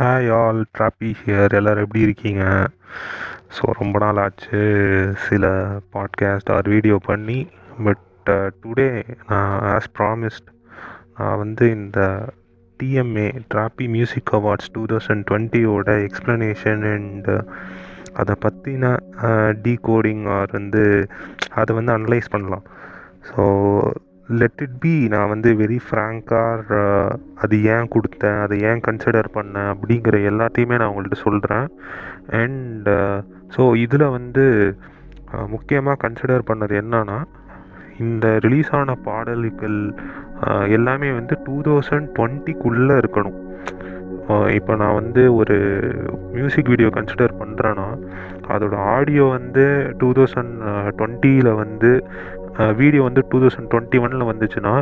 Hi all ட்ராப்பி here எல்லோரும் எப்படி இருக்கீங்க? ஸோ ரொம்ப நாள் ஆச்சு சில பாட்காஸ்ட் ஆர் வீடியோ பண்ணி பட் டுடே uh, நான் ஆஸ் ப்ராமிஸ்ட் நான் வந்து இந்த TMA trophy music awards two thousand டுவெண்ட்டியோட explanation and அதை பற்றின டீகோடிங் ஆர் வந்து அதை வந்து அனலைஸ் பண்ணலாம். ஸோ லெட் இட் பி நான் வந்து வெரி ஃப்ராங்காக அது ஏன் கொடுத்தேன் அதை ஏன் கன்சிடர் பண்ணேன் அப்படிங்கிற எல்லாத்தையுமே நான் உங்கள்கிட்ட சொல்கிறேன் அண்ட் ஸோ இதில் வந்து முக்கியமாக கன்சிடர் பண்ணது என்னன்னா இந்த ரிலீஸ் ஆன பாடல்கள் எல்லாமே வந்து டூ தௌசண்ட் டுவெண்ட்டிக்குள்ளே இருக்கணும். இப்போ நான் வந்து ஒரு மியூசிக் வீடியோ கன்சிடர் பண்ணுறேன்னா அதோடய ஆடியோ வந்து டூ தௌசண்ட் டுவெண்ட்டியில் வந்து வீடியோ வந்து டூ தௌசண்ட் டுவெண்ட்டி ஒனில் வந்துச்சுன்னா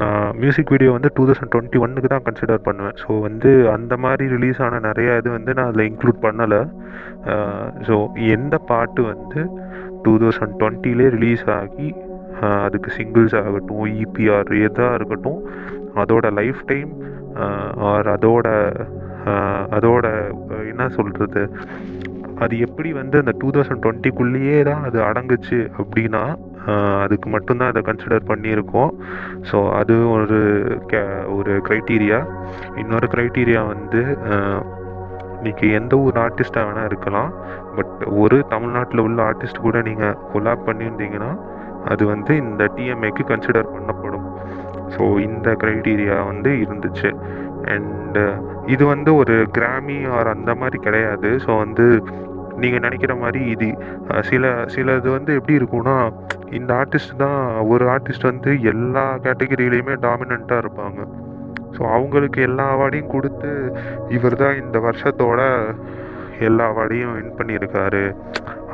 நான் மியூசிக் வீடியோ வந்து டூ தௌசண்ட் டுவெண்ட்டி ஒன்னுக்கு தான் கன்சிடர் பண்ணுவேன். ஸோ வந்து அந்த மாதிரி ரிலீஸ் ஆன நிறையா இது வந்து நான் அதில் இன்க்ளூட் பண்ணலை. ஸோ எந்த பாட்டு வந்து டூ தௌசண்ட் டுவெண்ட்டிலே ரிலீஸ் ஆகி அதுக்கு சிங்கிள்ஸ் ஆகட்டும் இபிஆர் எதாக இருக்கட்டும் அதோட லைஃப் டைம் ஆர் அதோட அதோட என்ன சொல்கிறது அது எப்படி வந்து அந்த டூ தௌசண்ட் டுவெண்ட்டிக்குள்ளேயே தான் அது அடங்குச்சு அப்படின்னா அதுக்கு மட்டும்தான் அதை கன்சிடர் பண்ணியிருக்கோம். ஸோ அது ஒரு கே ஒரு க்ரைட்டீரியா இன்னொரு க்ரைட்டீரியா வந்து இன்றைக்கி எந்த ஒரு ஆர்டிஸ்ட்டாக வேணால் இருக்கலாம். பட் ஒரு தமிழ்நாட்டில் உள்ள ஆர்டிஸ்ட் கூட நீங்கள் கொலாப் பண்ணியிருந்தீங்கன்னா அது வந்து இந்த டிஎம்ஏக்கு கன்சிடர் பண்ணப்படும். ஸோ இந்த க்ரைட்டீரியா வந்து இருந்துச்சு. அண்டு இது வந்து ஒரு கிராமி ஆர் அந்த மாதிரி கிடையாது. ஸோ வந்து நீங்கள் நினைக்கிற மாதிரி இது சில சில இது வந்து எப்படி இருக்கும்னா இந்த ஆர்டிஸ்ட் தான் ஒரு ஆர்டிஸ்ட் வந்து எல்லா கேட்டகரியிலையுமே டாமினண்ட்டாக இருப்பாங்க. ஸோ அவங்களுக்கு எல்லா அவார்டையும் கொடுத்து இவர் தான் இந்த வருஷத்தோட எல்லா அவார்டையும் வின் பண்ணியிருக்காரு.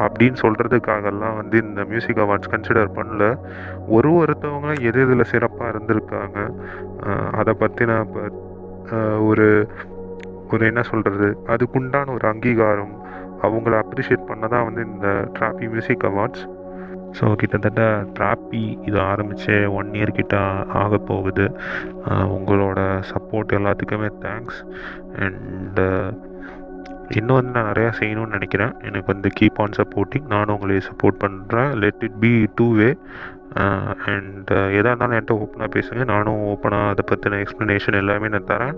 அப்படின்னு சொல்கிறதுக்காகலாம் வந்து இந்த மியூசிக் அவார்ட்ஸ் கன்சிடர் பண்ணல. ஒரு ஒருத்தவங்க எது இதில் சிறப்பாக இருந்திருக்காங்க அதை பற்றி நான் இப்போ ஒரு ஒரு என்ன சொல்கிறது அதுக்குண்டான ஒரு அங்கீகாரம் அவங்கள அப்ரிஷியேட் பண்ண தான் வந்து இந்த ட்ராப்பி மியூசிக் அவார்ட்ஸ் ஸோ கிட்டத்தட்ட ட்ராப்பி இது ஆரம்பித்து ஒன் இயர் கிட்ட ஆக போகுது. உங்களோட சப்போர்ட் எல்லாத்துக்குமே தேங்க்ஸ் அண்டு இன்னும் வந்து நான் நிறையா செய்யணும்னு நினைக்கிறேன். எனக்கு வந்து கீப் ஆன் சப்போர்ட்டிங் நானும் உங்களை சப்போர்ட் பண்ணுறேன் let it be two way and எதாக இருந்தாலும் என்கிட்ட ஓப்பனாக பேசுங்க. நானும் ஓப்பனாக அதை பற்றின எக்ஸ்ப்ளனேஷன் எல்லாமே நான் தரேன்.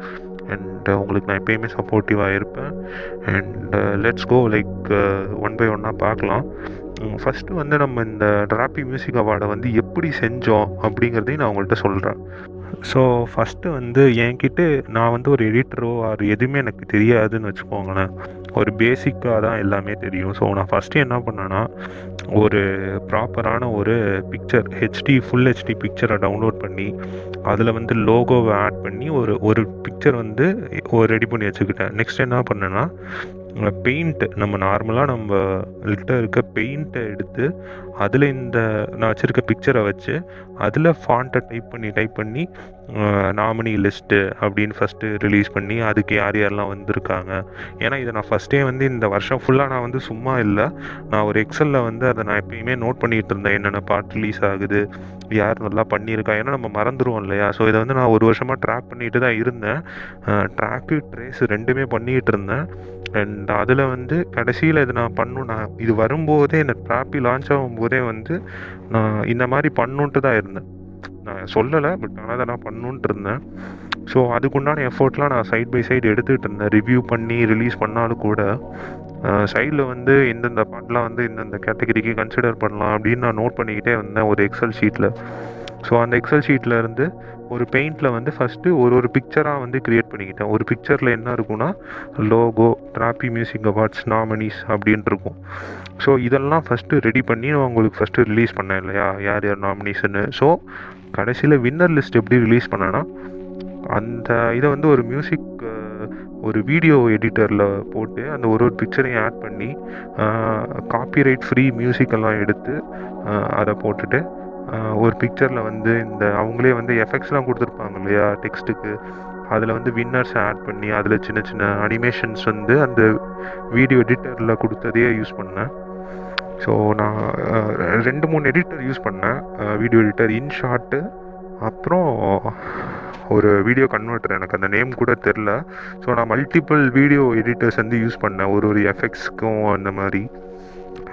அண்ட் uh, உங்களுக்கு நான் எப்பயுமே சப்போர்ட்டிவாக இருப்பேன். And let's go like one by ஒன்னாக பார்க்கலாம். ஃபஸ்ட்டு வந்து நம்ம இந்த டிராபி மியூசிக் அவார்டை வந்து எப்படி செஞ்சோம் அப்படிங்கிறதையும் நான் உங்கள்கிட்ட சொல்கிறேன் ஸோ ஃபஸ்ட்டு வந்து என்கிட்ட நான் வந்து ஒரு எடிட்டரோ அது எதுவுமே எனக்கு தெரியாதுன்னு வச்சுக்கோங்களேன். ஒரு பேசிக்காக தான் எல்லாமே தெரியும். ஸோ நான் ஃபஸ்ட்டு என்ன பண்ணேன்னா ஒரு ப்ராப்பரான ஒரு பிக்சர் ஹெச்டி ஃபுல் ஹெச்டி பிக்சரை டவுன்லோட் பண்ணி அதில் வந்து லோகோவை ஆட் பண்ணி ஒரு ஒரு பிக்சர் வந்து ஒரு ரெடி பண்ணி வச்சுக்கிட்டேன். நெக்ஸ்ட் என்ன பண்ணேன்னா பெயிண்ட்டு நம்ம நார்மலாக நம்ம கிட்ட இருக்க பெயிண்ட்டை எடுத்து அதில் இந்த நான் வச்சுருக்க பிக்சரை வச்சு அதில் ஃபாண்ட்டை டைப் பண்ணி டைப் பண்ணி நாமினி லிஸ்ட்டு அப்படின்னு ஃபஸ்ட்டு ரிலீஸ் பண்ணி அதுக்கு யார் யாரெல்லாம் வந்திருக்காங்க? ஏன்னா இதை நான் ஃபஸ்ட்டே வந்து இந்த வருஷம் ஃபுல்லாக நான் வந்து சும்மா இல்லை. நான் ஒரு எக்ஸலில் வந்து அதை நான் எப்பயுமே நோட் பண்ணிகிட்டு இருந்தேன். என்னென்ன பார்ட் ரிலீஸ் ஆகுது யார் நல்லா பண்ணியிருக்கா ஏன்னா நம்ம மறந்துடுவோம் இல்லையா? ஸோ இதை வந்து நான் ஒரு வருஷமாக ட்ராக் பண்ணிட்டு தான் இருந்தேன். ட்ராக்கு ட்ரேஸ் ரெண்டுமே பண்ணிகிட்டு இருந்தேன். அண்ட் அதில் வந்து கடைசியில் இது நான் பண்ணும் நான் இது வரும்போதே இந்த ட்ராப்பி லான்ச் ஆகும்போதே வந்து நான் இந்த மாதிரி பண்ணுன்ட்டு தான் இருந்தேன். நான் சொல்லலை பட் ஆனால் அதை நான் பண்ணுன்ட்டு இருந்தேன். ஸோ அதுக்குண்டான எஃபோர்ட்லாம் நான் சைட் பை சைடு எடுத்துகிட்டு இருந்தேன். ரிவ்யூ பண்ணி ரிலீஸ் பண்ணாலும் கூட சைடில் வந்து இந்தந்த பாட்டெலாம் வந்து இந்தந்த கேட்டகரிக்கு கன்சிடர் பண்ணலாம் அப்படின்னு நான் நோட் பண்ணிக்கிட்டே வந்தேன் ஒரு எக்ஸல் ஷீட்டில் ஸோ அந்த எக்ஸல் ஷீட்டில் இருந்து ஒரு பெயிண்டில் வந்து ஃபஸ்ட்டு ஒரு ஒரு பிக்சராக வந்து க்ரியேட் பண்ணிக்கிட்டேன். ஒரு பிக்சரில் என்ன இருக்கும்னா logo trophy music awards nominees அப்படின்ட்டு இருக்கும். ஸோ இதெல்லாம் ஃபஸ்ட்டு ரெடி பண்ணி நான் உங்களுக்கு ஃபஸ்ட்டு ரிலீஸ் பண்ணேன் இல்லையா? யார் யார் நாமினிஸ்ன்னு ஸோ கடைசியில் வின்னர் லிஸ்ட் எப்படி ரிலீஸ் பண்ணேன்னா அந்த இதை வந்து ஒரு மியூசிக் ஒரு வீடியோ எடிட்டரில் போட்டு அந்த ஒரு ஒரு பிக்சரையும் ஆட் பண்ணி காப்பிரைட் ஃப்ரீ மியூசிக்கெல்லாம் எடுத்து அதை போட்டுட்டு ஒரு பிக்சரில் வந்து இந்த அவங்களே வந்து எஃபெக்ட்ஸ்லாம் கொடுத்துருப்பாங்க இல்லையா டெக்ஸ்ட்டுக்கு அதில் வந்து வின்னர்ஸை ஆட் பண்ணி அதில் சின்ன சின்ன அனிமேஷன்ஸ் வந்து அந்த வீடியோ எடிட்டரில் கொடுத்ததையே யூஸ் பண்ணேன். ஸோ நான் ரெண்டு மூணு எடிட்டர் யூஸ் பண்ணேன். வீடியோ எடிட்டர் இன்ஷாட்டு அப்புறம் ஒரு வீடியோ கன்வெர்ட்டர் எனக்கு அந்த நேம் கூட தெரில ஸோ நான் மல்டிபிள் வீடியோ எடிட்டர்ஸ் வந்து யூஸ் பண்ணேன். ஒரு ஒரு எஃபெக்ட்ஸ்க்கும் அந்த மாதிரி.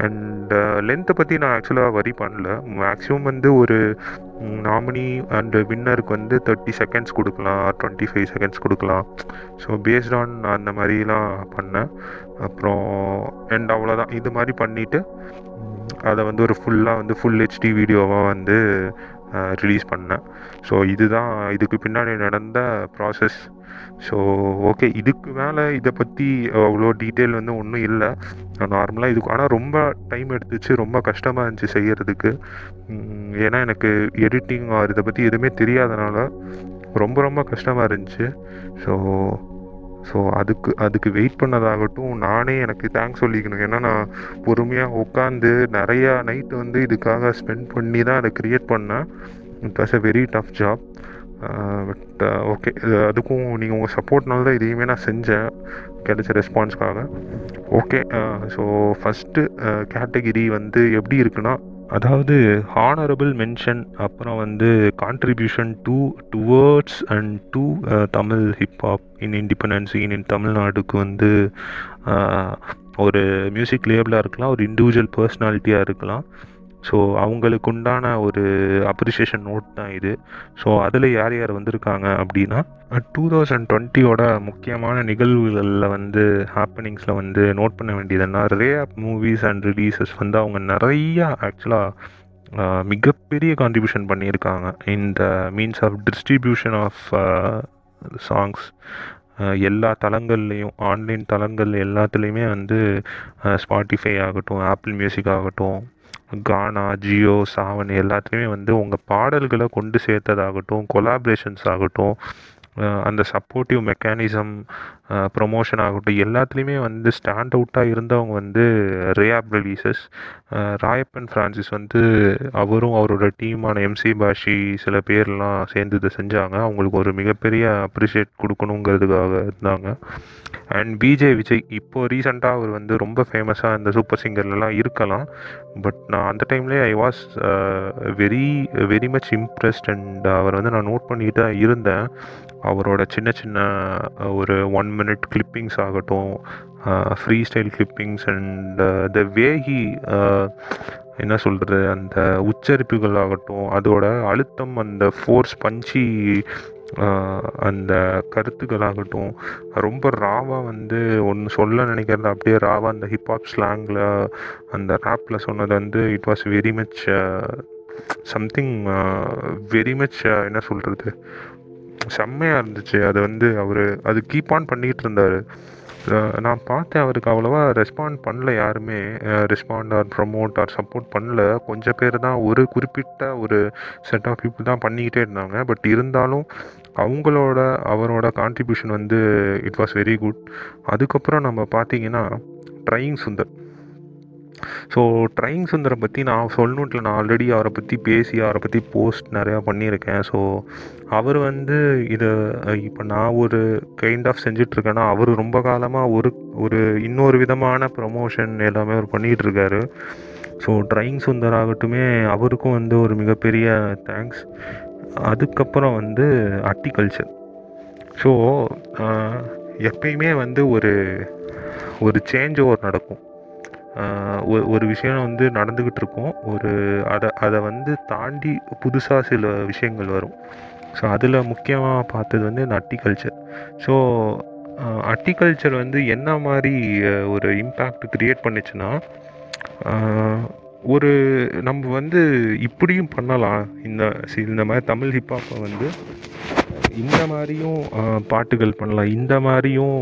அண்ட் லென்த்தை பற்றி நான் ஆக்சுவலாக வரி பண்ணல. மேக்ஸிமம் வந்து ஒரு நாமினி அண்ட் வின்னருக்கு வந்து தேர்ட்டி செகண்ட்ஸ் கொடுக்கலாம் டுவெண்ட்டி ஃபைவ் செகண்ட்ஸ் கொடுக்கலாம். ஸோ பேஸ்ட் ஆன் அந்த மாதிரிலாம் பண்ணேன். அப்புறம் அண்ட் அவ்வளோதான் இது மாதிரி பண்ணிவிட்டு அதை வந்து ஒரு ஃபுல்லாக வந்து ஃபுல் ஹெச்டி வீடியோவாக வந்து ரிலீஸ் பண்ணேன். ஸோ இதுதான் இதுக்கு பின்னாடி நடந்த ப்ராசஸ் ஸோ ஓகே இதுக்கு மேலே இதை பற்றி அவ்வளோ டீட்டெயில் வந்து ஒன்றும் இல்லை. நார்மலாக இதுக்கு ஆனால் ரொம்ப டைம் எடுத்துச்சு ரொம்ப கஷ்டமாக இருந்துச்சு செய்கிறதுக்கு ஏன்னா எனக்கு எடிட்டிங் ஆர் இதை பற்றி எதுவுமே தெரியாதனால ரொம்ப ரொம்ப கஷ்டமாக இருந்துச்சு. ஸோ ஸோ அதுக்கு அதுக்கு வெயிட் பண்ணதாகட்டும் நானே எனக்கு தேங்க்ஸ் சொல்லிக்கணும். ஏன்னா நான் பொறுமையாக உட்காந்து நிறையா நைட்டு வந்து இதுக்காக ஸ்பெண்ட் பண்ணி தான் அதை க்ரியேட் பண்ணேன். It was a very tough job but okay அதுக்கும் நீங்கள் உங்கள் சப்போர்ட்னால தான் இதையுமே நான் செஞ்சேன். கிடைச்ச ரெஸ்பான்ஸ்க்காக ஓகே ஸோ ஃபஸ்ட்டு கேட்டகிரி வந்து எப்படி இருக்குன்னா அதாவது ஹானரபிள் மென்ஷன் அப்புறம் வந்து contribution to towards and to Tamil hip hop in independence in in தமிழ்நாடுக்கு வந்து ஒரு மியூசிக் லேபிளாக இருக்கலாம் ஒரு இண்டிவிஜுவல் பர்சனாலிட்டியாக இருக்கலாம். ஸோ அவங்களுக்கு உண்டான ஒரு அப்ரிசியேஷன் நோட் தான் இது. ஸோ அதில் யார் யார் வந்திருக்காங்க அப்படின்னா டூ தௌசண்ட் டுவெண்ட்டியோட முக்கியமான நிகழ்வுகளில் வந்து ஹாப்பனிங்ஸில் வந்து நோட் பண்ண வேண்டியதுன்னா ray of movies and releases வந்து அவங்க நிறையா ஆக்சுவலாக மிகப்பெரிய கான்ட்ரிபியூஷன் பண்ணியிருக்காங்க. இந்த means of distribution of songs எல்லா தளங்கள்லேயும் ஆன்லைன் தளங்கள் எல்லாத்துலேயுமே வந்து ஸ்பாட்டிஃபை ஆகட்டும் ஆப்பிள் மியூசிக் ஆகட்டும் கானா ஜியோ சாவன் எல்லாத்துலேயுமே வந்து உங்கள் பாடல்களை கொண்டு சேர்த்ததாகட்டும் கொலாப்ரேஷன்ஸ் ஆகட்டும் அந்த சப்போர்ட்டிவ் மெக்கானிசம் ப்ரொமோஷன் ஆகட்டும் எல்லாத்துலேயுமே வந்து ஸ்டாண்ட் அவுட்டாக இருந்தவங்க வந்து ரேப் ரிலீசஸ் ராயப்பன் ஃப்ரான்சிஸ் வந்து அவரும் அவரோட டீமான எம்சி பாஷி சில பேர்லாம் சேர்ந்து இதை செஞ்சாங்க. அவங்களுக்கு ஒரு மிகப்பெரிய அப்ரிஷியேட் கொடுக்கணுங்கிறதுக்காக இருந்தாங்க. அண்ட் பிஜே விஜய் இப்போ ரீசெண்டாக அவர் வந்து ரொம்ப ஃபேமஸாக இந்த சூப்பர் சிங்கர்லலாம் இருக்கலாம். பட் நான் அந்த டைம்லேயே I was very very much impressed and அவர் வந்து நான் நோட் பண்ணிட்டு தான் இருந்தேன். அவரோட சின்ன சின்ன ஒரு ஒன் மினிட் கிளிப்பிங்ஸ் ஆகட்டும் free style clippings and the வேகி என்ன சொல்கிறது அந்த உச்சரிப்புகள் ஆகட்டும் அதோட அழுத்தம் அந்த ஃபோர்ஸ் பஞ்சி அந்த கருத்துக்களாகட்டும் ரொம்ப ராவாக வந்து ஒன்று சொல்ல நினைக்கிறத அப்படியே ராவாக அந்த ஹிப்ஹாப் ஸ்லாங்கில் அந்த ரேப்பில் சொன்னது வந்து it was very much something very much என்ன சொல்கிறது செம்மையாக இருந்துச்சு. அது வந்து அவர் அது கீப் ஆன் பண்ணிக்கிட்டு இருந்தார். நான் பார்த்தேன் அவருக்கு அவ்வளோவா ரெஸ்பாண்ட் பண்ணல யாருமே. Respond or promote or support பண்ணல. கொஞ்சம் பேர் தான் ஒரு குறிப்பிட்ட ஒரு செட் ஆஃப் பீப்புள் தான் பண்ணிக்கிட்டே இருந்தாங்க. பட் இருந்தாலும் அவங்களோட அவரோட கான்ட்ரிபியூஷன் வந்து இட் வாஸ் வெரி குட் அதுக்கப்புறம் நம்ம பார்த்தீங்கன்னா ட்ரையிங் சுந்தர். ஸோ ட்ரைங் சுந்தரை பற்றி நான் சொல்லணுன்ட்டு நான் ஆல்ரெடி அவரை பற்றி பேசி அவரை பற்றி போஸ்ட் நிறையா பண்ணியிருக்கேன். ஸோ அவர் வந்து இதை இப்போ நான் ஒரு கைண்ட் ஆஃப் செஞ்சிட்ருக்கேன்னா அவர் ரொம்ப காலமாக ஒரு ஒரு இன்னொரு விதமான ப்ரமோஷன் எல்லாமே அவர் பண்ணிகிட்ருக்காரு ஸோ ட்ரைங் சுந்தர் ஆகட்டுமே அவருக்கும் வந்து ஒரு மிகப்பெரிய தேங்க்ஸ் அதுக்கப்புறம் வந்து அட்டிகல்ச்சர் ஸோ எப்பயுமே வந்து ஒரு ஒரு சேஞ்ச் ஓவர் நடக்கும். ஒரு விஷயம் வந்து நடந்துக்கிட்டு இருக்கும். ஒரு அதை அதை வந்து தாண்டி புதுசாக சில விஷயங்கள் வரும். ஸோ அதில் முக்கியமாக பார்த்தது வந்து இந்த அட்டிகல்ச்சர் ஸோ அட்டிகல்ச்சர் வந்து என்ன மாதிரி ஒரு இம்பேக்ட் க்ரியேட் பண்ணிச்சுன்னா ஒரு நம்ம வந்து இப்படியும் பண்ணலாம். இந்த இந்த மாதிரி தமிழ் ஹிப்ஹாப்பை வந்து இந்த மாதிரியும் பாட்டுகள் பண்ணலாம். இந்த மாதிரியும்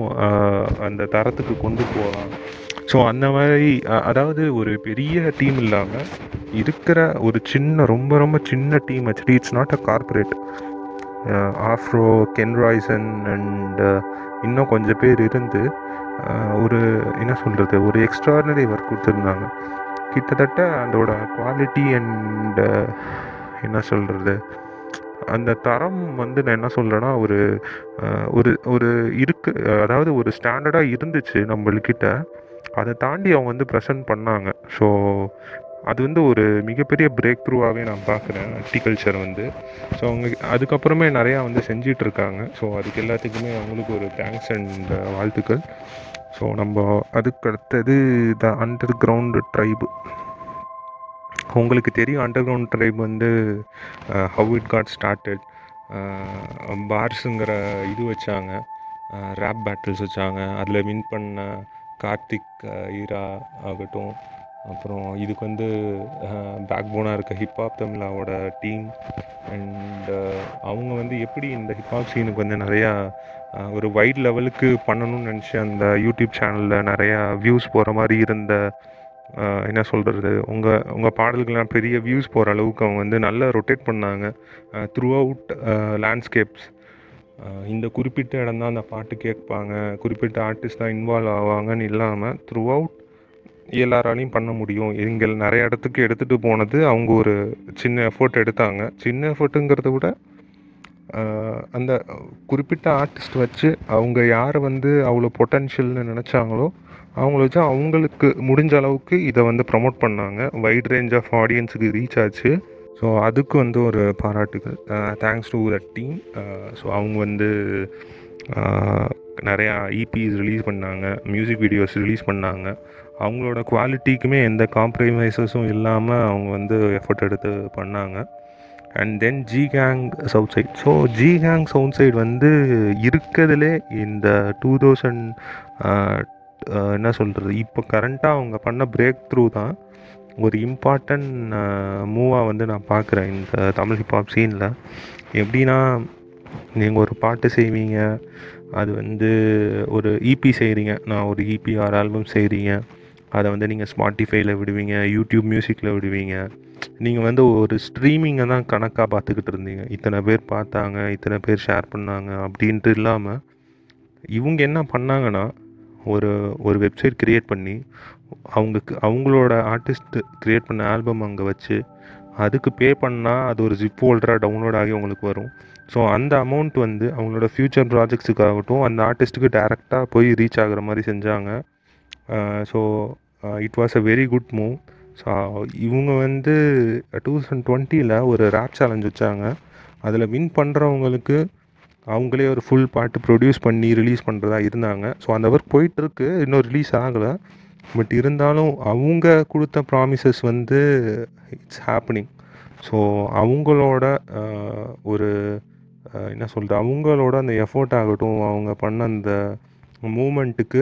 அந்த தரத்துக்கு கொண்டு போகலாம். ஸோ அந்த மாதிரி அதாவது ஒரு பெரிய டீம் இல்லாமல் இருக்கிற ஒரு சின்ன ரொம்ப ரொம்ப சின்ன team actually it's not a corporate Afro கென்ராய்சன் அண்ட் இன்னும் கொஞ்சம் பேர் இருந்து ஒரு என்ன சொல்கிறது ஒரு எக்ஸ்ட்ராடனரி ஒர்க் கொடுத்துருந்தாங்க. கிட்டத்தட்ட அதோட குவாலிட்டி அண்ட் என்ன சொல்கிறது அந்த தரம் வந்து நான் என்ன சொல்கிறேன்னா ஒரு ஒரு ஒரு இருக்கு அதாவது ஒரு ஸ்டாண்டர்டாக இருந்துச்சு நம்மள்கிட்ட. அதை தாண்டி அவங்க வந்து ப்ரெசென்ட் பண்ணாங்க. ஸோ அது வந்து ஒரு மிகப்பெரிய பிரேக் த்ரூவாகவே நான் பார்க்குறேன் அட்டிகல்ச்சர் வந்து. ஸோ அவங்க அதுக்கப்புறமே நிறையா வந்து செஞ்சிட்ருக்காங்க. ஸோ அதுக்கு எல்லாத்துக்குமே அவங்களுக்கு ஒரு தேங்க்ஸ் அண்ட் uh, வாழ்த்துக்கள். ஸோ நம்ம அதுக்கு அடுத்தது த அண்டர் கிரவுண்டு ட்ரைபு உங்களுக்கு தெரியும் அண்டர் கிரவுண்ட் ட்ரைப் வந்து ஹவு இட் காட் ஸ்டார்டட் பார்ஸுங்கிற இது வச்சாங்க. Uh, ரேப் பேட்டில்ஸ் வச்சாங்க. அதில் வின் பண்ண கார்த்திக் ஈரா ஆகட்டும். அப்புறம் இதுக்கு வந்து பேக் போனாக இருக்க ஹிப்ஹாப் தமிழாவோட டீம் அண்ட் அவங்க வந்து எப்படி இந்த ஹிப்ஹாப் சீனுக்கு வந்து நிறையா ஒரு வைட் லெவலுக்கு பண்ணணும்னு நினச்சி அந்த யூடியூப் சேனலில் நிறையா வியூஸ் போகிற மாதிரி இருந்த என்ன சொல்கிறது உங்கள் உங்கள் பாடல்கள்லாம் பெரிய வியூஸ் போகிற அளவுக்கு அவங்க வந்து நல்லா ரொட்டேட் பண்ணாங்க. த்ரூ அவுட் லேண்ட்ஸ்கேப்ஸ் இந்த குறிப்பிட்ட இடம் தான் அந்த பாட்டு கேட்பாங்க. குறிப்பிட்ட ஆர்டிஸ்ட் தான் இன்வால்வ் ஆவாங்கன்னு இல்லாமல் த்ரூ அவுட் எல்லாராலையும் பண்ண முடியும். எங்கள் நிறைய இடத்துக்கு எடுத்துகிட்டு போனது அவங்க ஒரு சின்ன எஃபர்ட் எடுத்தாங்க. சின்ன எஃபர்ட்டுங்கிறத விட அந்த குறிப்பிட்ட ஆர்டிஸ்ட் வச்சு அவங்க யார் வந்து அவ்வளோ பொட்டன்ஷியல்னு நினச்சாங்களோ அவங்கள வச்சு அவங்களுக்கு முடிஞ்ச அளவுக்கு இதை வந்து ப்ரமோட் பண்ணாங்க. வைட் ரேஞ்ச் ஆஃப் ஆடியன்ஸுக்கு ரீச் ஆச்சு. ஸோ அதுக்கு வந்து ஒரு பாராட்டுகள். Thanks to the team so அவங்க வந்து நிறையா e இபிஸ் ரிலீஸ் பண்ணாங்க மியூசிக் வீடியோஸ் ரிலீஸ் பண்ணாங்க. அவங்களோட குவாலிட்டிக்குமே எந்த காம்ப்ரமைசஸும் இல்லாமல் அவங்க வந்து எஃபர்ட் எடுத்து பண்ணாங்க. And then G gang south side so G gang south side வந்து இருக்கிறதுலே இந்த டூ தௌசண்ட் என்ன சொல்கிறது இப்போ கரண்ட்டாக அவங்க பண்ண பிரேக் த்ரூ தான். ஒரு இம்பார்ட்டன்ட் மூவாக வந்து நான் பார்க்குறேன் இந்த தமிழ் ஹிப்ஹாப் சீனில் எப்படின்னா நீங்கள் ஒரு பாட்டு செய்வீங்க அது வந்து ஒரு இபி செய்கிறீங்க நான் ஒரு இபி ஆர் ஆல்பம் செய்கிறீங்க அதை வந்து நீங்கள் ஸ்பாட்டிஃபைல விடுவீங்க யூடியூப் மியூசிக்கில் விடுவீங்க. நீங்கள் வந்து ஒரு ஸ்ட்ரீமிங்கை தான் கணக்காக பார்த்துக்கிட்டு இருந்தீங்க. இத்தனை பேர் பார்த்தாங்க இத்தனை பேர் ஷேர் பண்ணாங்க அப்படின்ட்டு இல்லாமல் இவங்க என்ன பண்ணாங்கன்னா ஒரு ஒரு வெப்சைட் க்ரியேட் பண்ணி அவங்களுக்கு அவங்களோட ஆர்டிஸ்ட் க்ரியேட் பண்ண ஆல்பம் அங்கே வச்சு அதுக்கு பே பண்ணால் அது ஒரு ஜிப் ஹோல்டராக டவுன்லோட் ஆகி உங்களுக்கு வரும். ஸோ அந்த அமௌண்ட் வந்து அவங்களோட ஃப்யூச்சர் ப்ராஜெக்ட்ஸுக்காகட்டும் அந்த ஆர்டிஸ்ட்டுக்கு டேரெக்டாக போய் ரீச் ஆகிற மாதிரி செஞ்சாங்க. So it was a very good move so இவங்க வந்து டூ தௌசண்ட் டுவெண்ட்டியில் ஒரு ரேப் சேலஞ்ச் வச்சாங்க. அதில் வின் பண்ணுறவங்களுக்கு அவங்களே ஒரு ஃபுல் பாட்டு ப்ரொடியூஸ் பண்ணி ரிலீஸ் பண்ணுறதா இருந்தாங்க. ஸோ அந்த ஒர்க் போயிட்டுருக்கு. இன்னும் ரிலீஸ் ஆகலை. பட் இருந்தாலும் அவங்க கொடுத்த ப்ராமிசஸ் வந்து இட்ஸ் ஹேப்பனிங் ஸோ அவங்களோட ஒரு என்ன சொல்கிறது அவங்களோட அந்த எஃபோர்ட் ஆகட்டும் அவங்க பண்ண அந்த மூமெண்ட்டுக்கு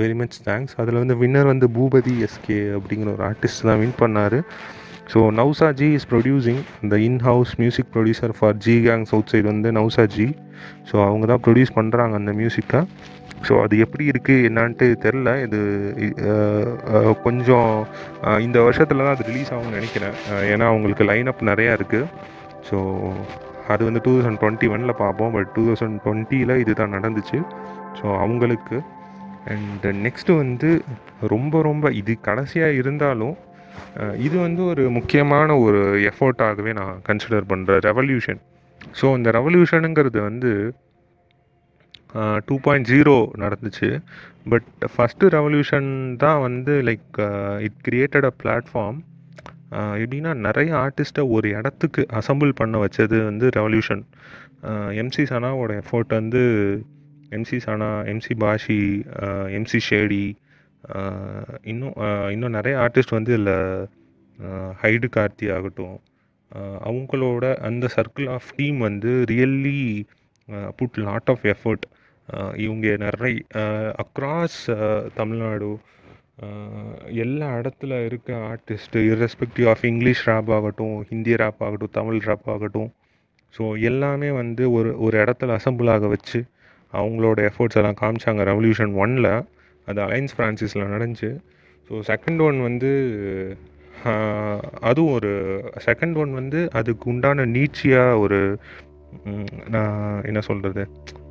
வெரி மச் தேங்க்ஸ் அதில் வந்து வின்னர் வந்து பூபதி எஸ்கே அப்படிங்கிற ஒரு ஆர்டிஸ்ட் தான் வின் பண்ணார். ஸோ நவ்சாஜி இஸ் ப்ரொடியூசிங் இந்த in house music producer for G gang south side வந்து நவ்சாஜி ஸோ அவங்க தான் ப்ரொடியூஸ் பண்ணுறாங்க அந்த மியூசிக்கை ஸோ அது எப்படி இருக்குது என்னான்ட்டு தெரில இது கொஞ்சம் இந்த வருஷத்தில் தான் அது ரிலீஸ் ஆகும்னு நினைக்கிறேன். ஏன்னா அவங்களுக்கு லைன் அப் நிறையா இருக்குது ஸோ அது வந்து டூ தௌசண்ட் டுவெண்ட்டி ஒனில் பார்ப்போம். பட் டூ தௌசண்ட் டுவெண்ட்டியில் இது தான் நடந்துச்சு. ஸோ அவங்களுக்கு. அண்ட் நெக்ஸ்ட்டு வந்து ரொம்ப ரொம்ப இது கடைசியாக இருந்தாலும் இது வந்து ஒரு முக்கியமான ஒரு எஃபோர்ட்டாகவே நான் கன்சிடர் பண்ணுறேன் ரெவல்யூஷன் ஸோ இந்த ரெவல்யூஷனுங்கிறது வந்து டூ பாயிண்ட் ஜீரோ நடந்துச்சு. பட் ஃபஸ்ட்டு ரெவல்யூஷன் தான் வந்து like it created a platform எப்படின்னா நிறைய ஆர்டிஸ்ட்டை ஒரு இடத்துக்கு அசம்பிள் பண்ண வச்சது வந்து ரெவல்யூஷன் எம்சி சனாவோட எஃபோர்ட் வந்து MC Sana MC Bashi MC Shady இன்னும் இன்னும் நிறைய ஆர்டிஸ்ட் வந்து இதில் ஹைடு கார்த்தி ஆகட்டும் அவங்களோட அந்த சர்க்கிள் ஆஃப் டீம் வந்து really put lot of effort இவங்க நிறைய அக்ராஸ் தமிழ்நாடு எல்லா இடத்துல இருக்க artist irrespective of English rap ஆகட்டும் ஹிந்தி ரேப் ஆகட்டும் தமிழ் ரேப் ஆகட்டும் ஸோ எல்லாமே வந்து ஒரு ஒரு இடத்துல அசம்பிளாக வச்சு அவங்களோட எஃபர்ட்ஸ் எல்லாம் காமிச்சாங்க ரெவல்யூஷன் ஒனில் அது அலைன்ஸ் ஃப்ரான்சிஸில் நடந்துச்சு. ஸோ செகண்ட் ஒன் வந்து அதுவும் ஒரு செகண்ட் ஒன் வந்து அதுக்கு உண்டான நீச்சியாக ஒரு நான் என்ன சொல்கிறது